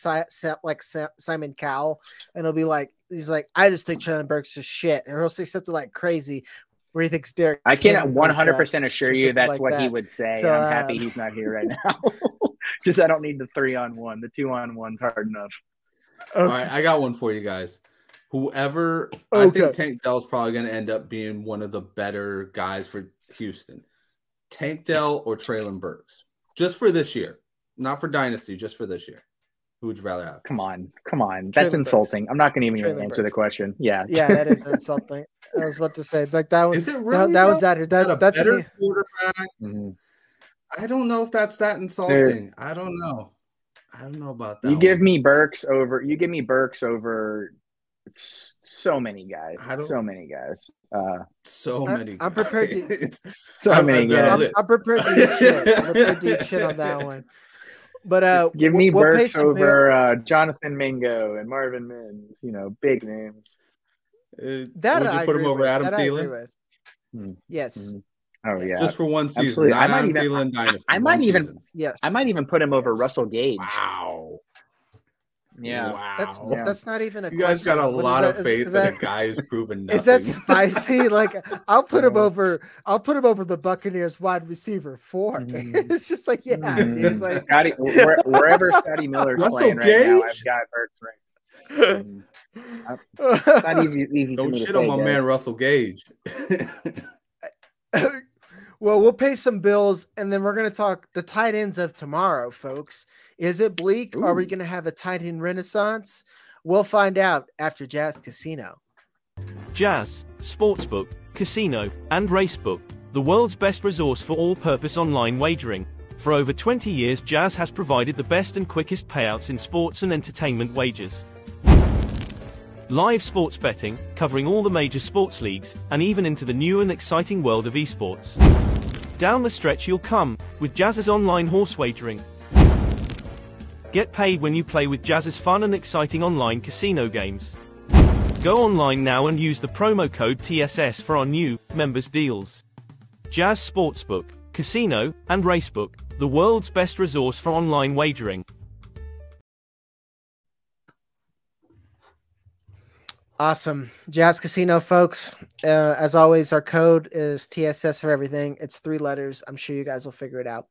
like Simon Cowell, and he'll be like, he's like, I just think Treylon Burks is shit, or he'll say something like crazy. Where he thinks Derek? I can 100 percent assure you that's like what that. he would say. So, I'm happy uh, he's not here right now because I don't need the three on one. The two on one's hard enough. Okay. All right, I got one for you guys. Whoever okay. I think Tank Dell's probably going to end up being one of the better guys for Houston. Tank Dell or Treylon Burks just for this year, not for dynasty, just for this year. Who would you rather have? Come on, come on. That's insulting. I'm not going to even answer the question. Yeah, yeah, that is insulting. I was about to say like that was. Is it really? That, that one's out here. That, that's better me. quarterback. Mm-hmm. I don't know if that's that insulting. There, I don't know. I don't know about that. You one. give me Burks over. You give me Burks over so many guys. So many guys. Uh, so I, many. I'm prepared to. so I'm, many guys. I'm, I'm, prepared to eat shit. I'm prepared to eat shit on that one. But uh, give me Burks over uh, Jonathan Mingo and Marvin Mims. You know, big names. Uh, That would you I put him over with. Adam That Thielen? Hmm. Yes, Mhm. Oh yeah. Just for one season. I might Adam even- Thielen dynasty. I might even- season. yes. I might even put him over Russell Gage. Wow. Yeah. Wow. That's Yeah. that's not even a. you guys got a question. What is lot of is- faith is that, that- a guy who's proven nothing. Is that spicy? like I'll put him over. I'll put him over the Buccaneers wide receiver 4 Mhm. it's just like yeah, Mhm. dude. Like Scotty, where, wherever Scotty Miller's Russell playing right now, Gage? I've got Hurts right. It's not easy, easy Don't shit say, on my guys. man Russell Gage. Well, we'll pay some bills, and then we're gonna talk the tight ends of tomorrow, folks. Is it bleak? Are we gonna have a tight end renaissance? We'll find out after Jazz Casino. Jazz, Sportsbook, Casino, and Racebook, the world's best resource for all purpose online wagering. For over 20 years, Jazz has provided the best and quickest payouts in sports and entertainment wagers. Live sports betting, covering all the major sports leagues, and even into the new and exciting world of esports. Down the stretch you'll come, with Jazz's online horse wagering. Get paid when you play with Jazz's fun and exciting online casino games. Go online now and use the promo code TSS for our new members deals. Jazz Sportsbook, Casino, and Racebook, the world's best resource for online wagering. Awesome. Jazz Casino, folks. Uh, as always, our code is TSS for everything. It's three letters. I'm sure you guys will figure it out.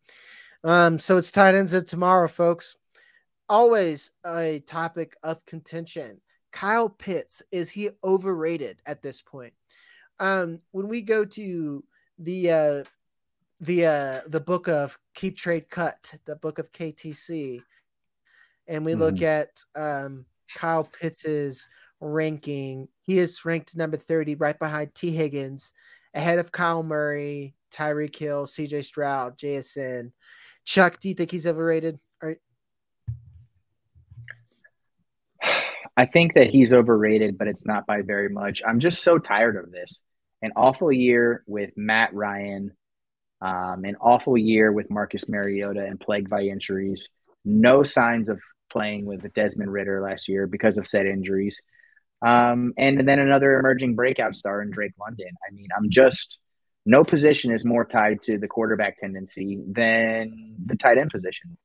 Um, so it's tight ends of tomorrow, folks. Always a topic of contention. Kyle Pitts, is he overrated at this point? Um, when we go to the uh the uh the book of Keep Trade Cut, the book of KTC, and we look at um Kyle Pitts's ranking. He is ranked number 30, right behind T. Higgins, ahead of Kyler Murray, Tyreek Hill, CJ Stroud, JSN. Chuck, do you think he's overrated? Or I think that he's overrated, but it's not by very much. I'm just so tired of this. An awful year with Matt Ryan, um, an awful year with Marcus Mariota and plagued by injuries. No signs of playing with Desmond Ridder last year because of said injuries. Um, and then another emerging breakout star in Drake London. I mean, I'm just no position is more tied to the quarterback tendency than the tight end position.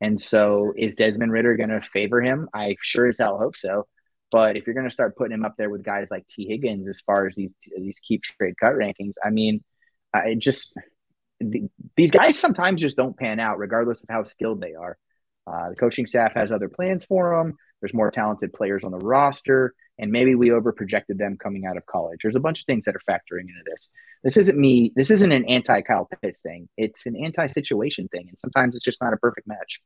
And so, is Desmond Ridder going to favor him? I sure as hell hope so. But if you're going to start putting him up there with guys like T. Higgins, as far as these these keep trade cut rankings, I mean, I just th- these guys sometimes just don't pan out, regardless of how skilled they are. Uh, the coaching staff has other plans for them. There's more talented players on the roster, and maybe we overprojected them coming out of college. There's a bunch of things that are factoring into this. This isn't me. This isn't an anti Kyle Pitts thing. It's an anti situation thing, and sometimes it's just not a perfect match.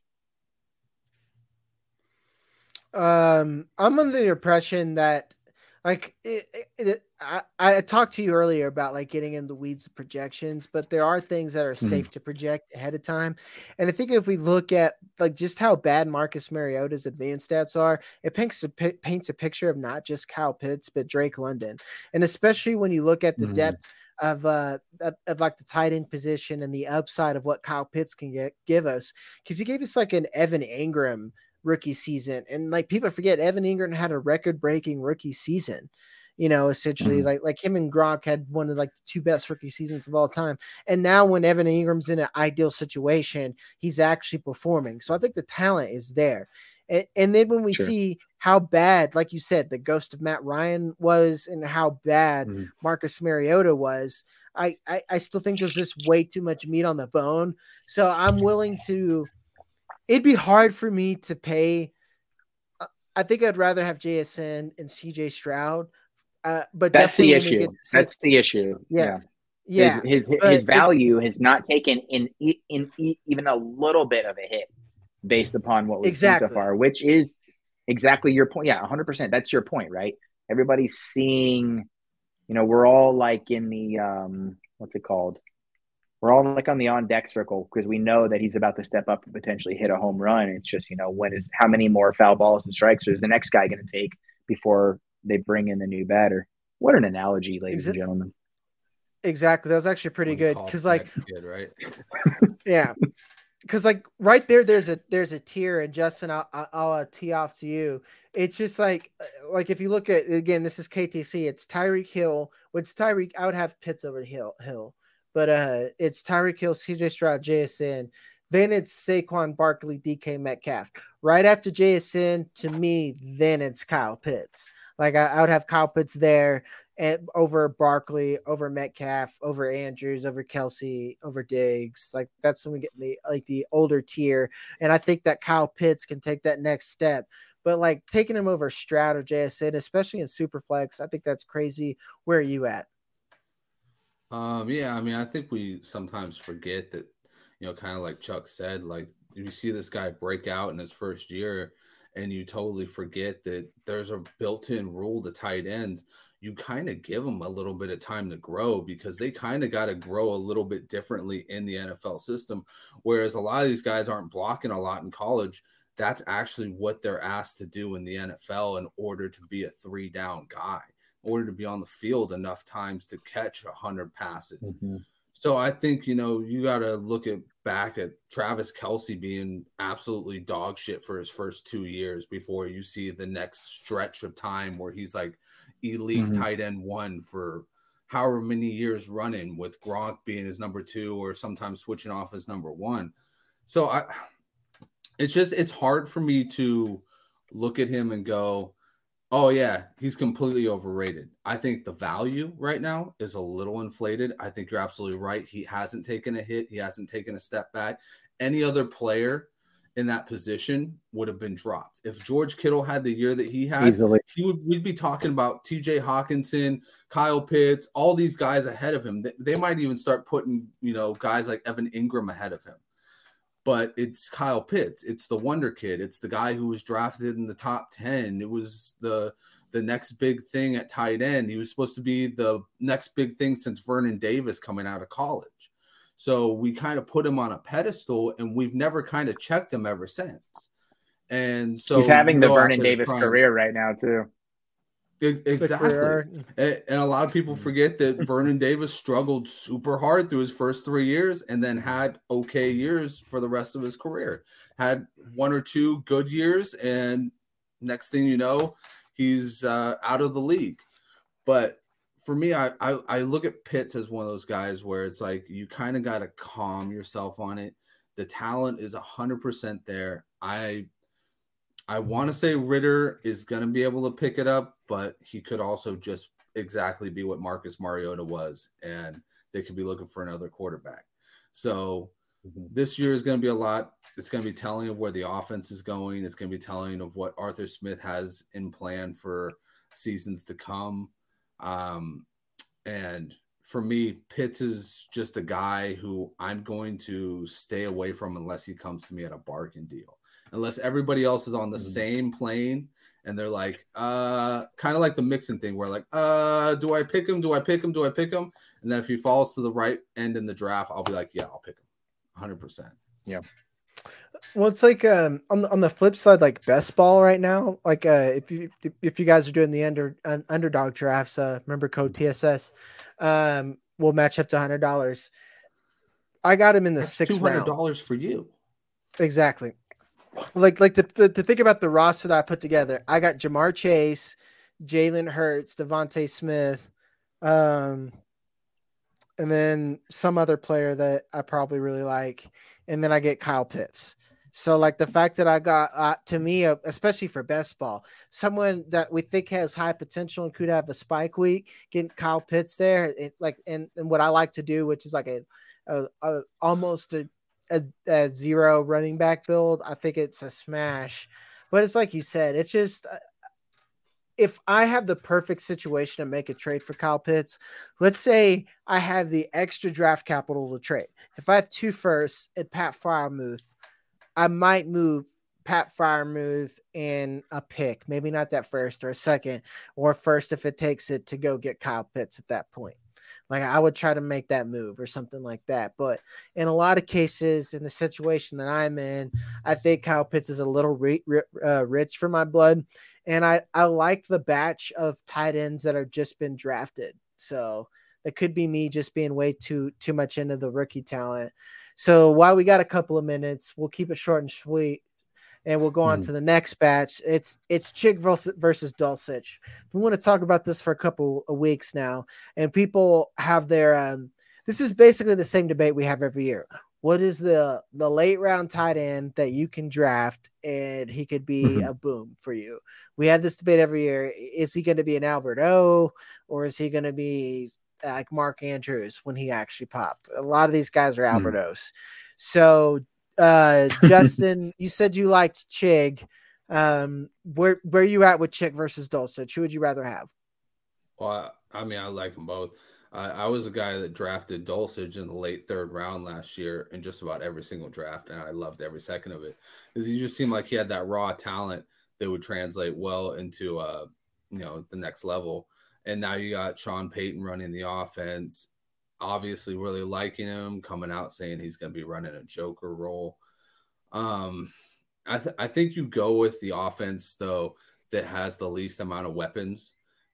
Um, I'm under the impression that, like, it, it, it, I, I talked to you earlier about like getting in the weeds of projections, but there are things that are Mhm. safe to project ahead of time. And I think if we look at like just how bad Marcus Mariota's advanced stats are, it paints a paints a picture of not just Kyle Pitts but Drake London, and especially when you look at the Mhm. depth of uh of, of like the tight end position and the upside of what Kyle Pitts can get give us, because he gave us like an Evan Engram rookie season. And like people forget, Evan Engram had a record breaking rookie season. You know, essentially, Mhm. like like him and Gronk had one of like the two best rookie seasons of all time. And now, when Evan Engram's in an ideal situation, he's actually performing. So I think the talent is there. And, and then when we Sure. see how bad, like you said, the ghost of Matt Ryan was, and how bad Mhm. Marcus Mariota was, I, I I still think there's just way too much meat on the bone. So I'm willing to. It'd be hard for me to pay. uh, I think I'd rather have JSN and CJ Stroud. Uh, but That's the definitely when we issue. That's the issue. Yeah. yeah, His his, his it- value has not taken in in, in even a little bit of a hit based upon what we've seen Exactly. so far, which is exactly your point. Yeah, 100%. That's your point, right? Everybody's seeing, you know, we're all like in the um what's it called? We're all like on the on deck circle because we know that he's about to step up and potentially hit a home run. It's just, you know, when is how many more foul balls and strikes is the next guy going to take before they bring in the new batter? What an analogy, ladies Is and gentlemen. exactly. That was actually pretty good because like next kid, right? yeah because like right there there's a there's a tier and justin i'll, I'll uh, tee off to you it's just like uh, like if you look at again, this is KTC. It's Tyreek Hill. What's Tyreek? I would have Pitts over Hill. Hill, but uh, it's Tyreek Hill, CJ Stroud, JSN. Then it's Saquon Barkley, DK Metcalf. Right after JSN, to me, then it's Kyle Pitts. Like I, I would have Kyle Pitts there and over Barkley, over Metcalf, over Andrews, over Kelce, over Diggs. Like that's when we get the like the older tier. And I think that Kyle Pitts can take that next step. But like taking him over Stroud or JSN, especially in Superflex, I think that's crazy. Where are you at? Um, yeah, I mean, I think we sometimes forget that, you know, kind of like Chuck said, like you see this guy break out in his first year, and you totally forget that there's a built-in rule to tight ends. You kind of give them a little bit of time to grow because they kind of got to grow a little bit differently in the NFL system. Whereas a lot of these guys aren't blocking a lot in college that's actually what they're asked to do in the NFL in order to be a three down guy, order to be on the field enough times to catch a hundred passes. Mm-hmm. So I think you know you got to look at back at Travis Kelce being absolutely dog shit for his first two years before you see the next stretch of time where he's like elite mm-hmm. tight end one for however many years running with Gronk being his number two or sometimes switching off as number one. So I it's just it's hard for me to look at him and go, "Oh yeah, he's completely overrated." I think the value right now is a little inflated. I think you're absolutely right. He hasn't taken a hit. He hasn't taken a step back. Any other player in that position would have been dropped. If George Kittle had the year that he had, Easily. he would we'd be talking about TJ Hockenson, Kyle Pitts, all these guys ahead of him. They, they might even start putting, you know, guys like Evan Engram ahead of him but it's Kyle Pitts. It's the wonder kid. It's the guy who was drafted in the top 10. It was the the next big thing at tight end. He was supposed to be the next big thing since Vernon Davis coming out of college. So we kind of put him on a pedestal and we've never kind of checked him ever since. And so he's having the Vernon Davis career right now too. Exactly. And a lot of people forget that Vernon Davis struggled super hard through his first three years and then had okay years for the rest of his career. Had one or two good years, and next thing you know, he's uh, out of the league. But for me, I, I, I look at Pitts as one of those guys where it's like you kind of got to calm yourself on it. The talent is 100% there. I I want to say Ridder is going to be able to pick it up, but he could also just exactly be what Marcus Mariota was, and they could be looking for another quarterback. So mm-hmm. this year is going to be a lot. It's going to be telling of where the offense is going. It's going to be telling of what Arthur Smith has in plan for seasons to come. Um, and for me, Pitts is just a guy who I'm going to stay away from unless he comes to me at a bargain deal unless everybody else is on the mm-hmm. same plane and they're like, uh, kind of like the mixing thing where like, uh, do I pick him? Do I pick him? Do I pick him? And then if he falls to the right end in the draft, I'll be like, yeah, I'll pick him 100%. Yeah. Well, it's like um, on the on the flip side, like best ball right now. Like uh, if you if you guys are doing the under uh, underdog drafts, uh, remember code mm-hmm. TSS, um, we'll match up to hundred dollars. I got him in the That's sixth two hundred dollars for you. Exactly like like to, to, to think about the roster that I put together, I got Ja'Marr Chase, Jalen Hurts, DeVonta Smith, um, and then some other player that I probably really like, and then I get Kyle Pitts. So like the fact that I got uh, to me, uh, especially for best ball, someone that we think has high potential and could have a spike week, getting Kyle Pitts there, it, like and, and what I like to do, which is like a, a, a almost a a, a zero running back build, I think it's a smash. But it's like you said, it's just uh, if I have the perfect situation to make a trade for Kyle Pitts, let's say I have the extra draft capital to trade. If I have two firsts at Pat Freiermuth, I might move Pat Freiermuth in a pick, maybe not that first or a second, or first if it takes it to go get Kyle Pitts at that point. Like I would try to make that move or something like that. But in a lot of cases, in the situation that I'm in, I think Kyle Pitts is a little re- re- uh, rich for my blood, and I I like the batch of tight ends that have just been drafted. So it could be me just being way too too much into the rookie talent. So while we got a couple of minutes, we'll keep it short and sweet. And we'll go on Mhm. to the next batch. It's it's Chig versus, versus Dulcich. We want to talk about this for a couple of weeks now, and people have their. Um, this is basically the same debate we have every year. What is the the late round tight end that you can draft and he could be Mhm. a boom for you? We have this debate every year. Is he going to be an Albert O or is he going to be like Mark Andrews when he actually popped? A lot of these guys are Hmm. Albert O's. So, uh, Justin, you said you liked Chig. Um, where where you at with Chig versus Dulcich? Who would you rather have? Well, I, I mean, I like them both. I, I was a guy that drafted Dulcich in the late third round last year in just about every single draft, and I loved every second of it because he just seemed like he had that raw talent that would translate well into uh, you know, the next level. And now you got Sean Payton running the offense, obviously really liking him, coming out saying he's going to be running a Joker role. Um, I th- I think you go with the offense though that has the least amount of weapons.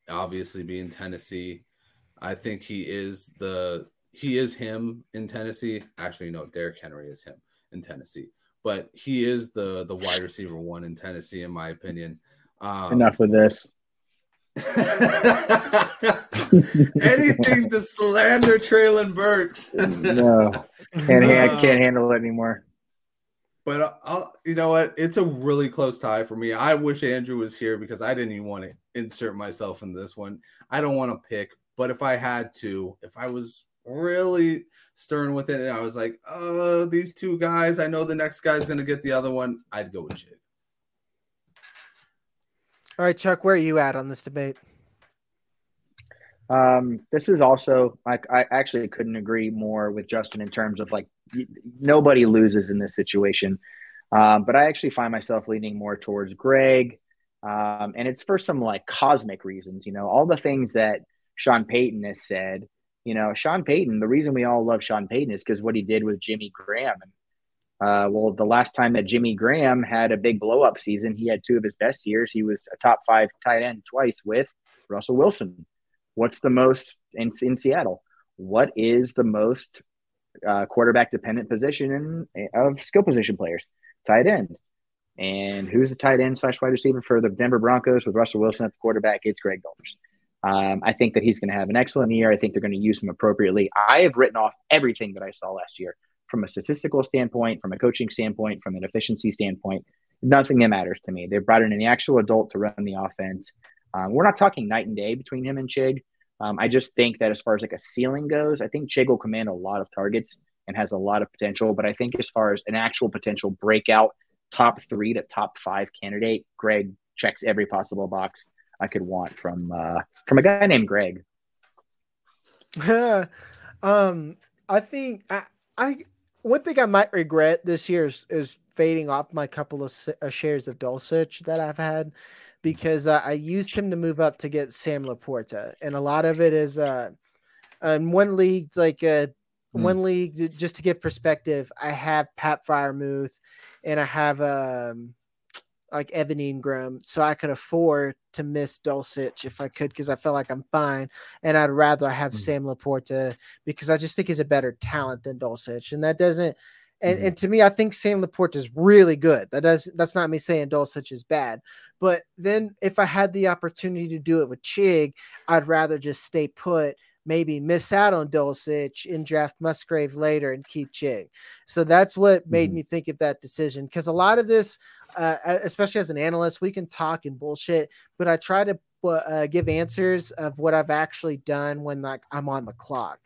Obviously, being Tennessee, I think he is the he is him in Tennessee. Actually, no, Derrick Henry is him in Tennessee, but he is the the wide receiver one in Tennessee, in my opinion. Um, Enough with this. Anything to slander Treylon Burks. No, can't Uh, can't handle it anymore. But I'll- I'll, you know what? It's a really close tie for me. I wish Andrew was here because I didn't even want to insert myself in this one. I don't want to pick, but if I had to, if I was really stern with it and I was like, oh, these two guys, I know the next guy's going to get the other one, I'd go with Jig. All right, Chuck, where are you at on this debate? Um, this is also like I actually couldn't agree more with Justin in terms of like nobody loses in this situation. Um, but I actually find myself leaning more towards Greg. Um, and it's for some like cosmic reasons, you know, all the things that Sean Payton has said. You know, Sean Payton, the reason we all love Sean Payton is because what he did with Jimmy Graham. And uh, well, the last time that Jimmy Graham had a big blow up season, he had two of his best years. He was a top five tight end twice with Russell Wilson. What's the most in, in Seattle? What is the most uh, quarterback dependent position in, of skill position players? Tight end. And who's the tight end slash wide receiver for the Denver Broncos with Russell Wilson at the quarterback? It's Greg Golders. Um, I think that he's going to have an excellent year. I think they're going to use him appropriately. I have written off everything that I saw last year from a statistical standpoint, from a coaching standpoint, from an efficiency standpoint. Nothing that matters to me. They brought in an actual adult to run the offense. Um, we're not talking night and day between him and Chig. Um, I just think that as far as like a ceiling goes, I think Chig will command a lot of targets and has a lot of potential. But I think as far as an actual potential breakout top three to top five candidate, Greg checks every possible box I could want from uh, from a guy named Greg. um, I think I, I one thing I might regret this year is, is fading off my couple of uh, shares of Dulcich that I've had because uh, I used him to move up to get Sam Laporta, and a lot of it is uh, in one league like uh, Hmm. one league just to give perspective. I have Pat Freiermuth, and I have um like Evan Engram, so I could afford to miss Dulcich if I could because I felt like I'm fine, and I'd rather have Mhm. Sam Laporta because I just think he's a better talent than Dulcich, and that doesn't. And, Mhm. and to me, I think Sam Laporta is really good. That does that's not me saying Dulcich is bad, but then if I had the opportunity to do it with Chig, I'd rather just stay put, maybe miss out on Dulcich and draft Musgrave later and keep Chig. So that's what made Mhm. me think of that decision because a lot of this, uh, especially as an analyst, we can talk and bullshit, but I try to uh, give answers of what I've actually done when like I'm on the clock.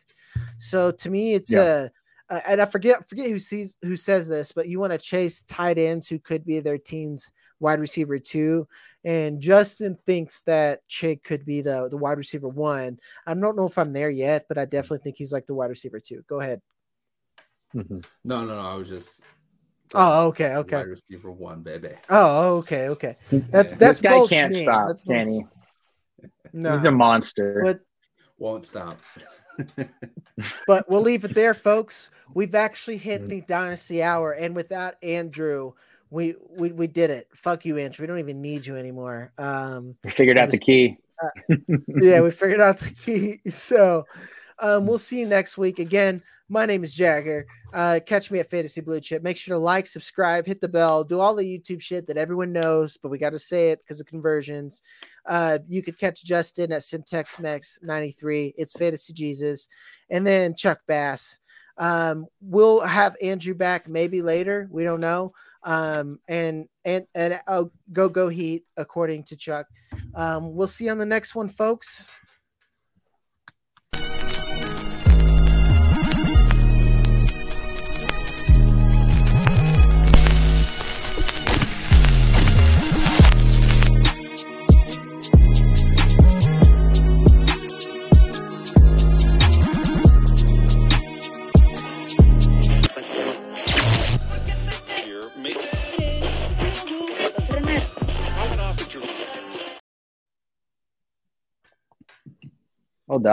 So to me, it's Yeah. a uh, and I forget forget who sees who says this, but you want to chase tight ends who could be their team's wide receiver two. And Justin thinks that Chig could be the the wide receiver one. I don't know if I'm there yet, but I definitely think he's like the wide receiver two. Go ahead. Mhm. No, no, no. I was just. Oh, okay, okay. Wide receiver one, baby. Oh, okay, okay. That's Yeah. that's this guy can't me. stop, That's bold. can he? No, He's a monster. but Won't stop. but we'll leave it there, folks. We've actually hit Mhm. the dynasty hour, and without Andrew, we we we did it. Fuck you, Andrew. We don't even need you anymore. Um, we figured out the key. yeah, we figured out the key. So, Um, we'll see you next week. Again, my name is Jagger. Uh, catch me at Fantasy Blue Chip. Make sure to like, subscribe, hit the bell, do all the YouTube shit that everyone knows, but we got to say it because of conversions. Uh, you could catch Justin at Simtex Max 93. It's Fantasy Jesus. And then Chuck Bass. Um, we'll have Andrew back maybe later. We don't know. Um, and and and oh, go go Heat according to Chuck. Um, we'll see you on the next one, folks.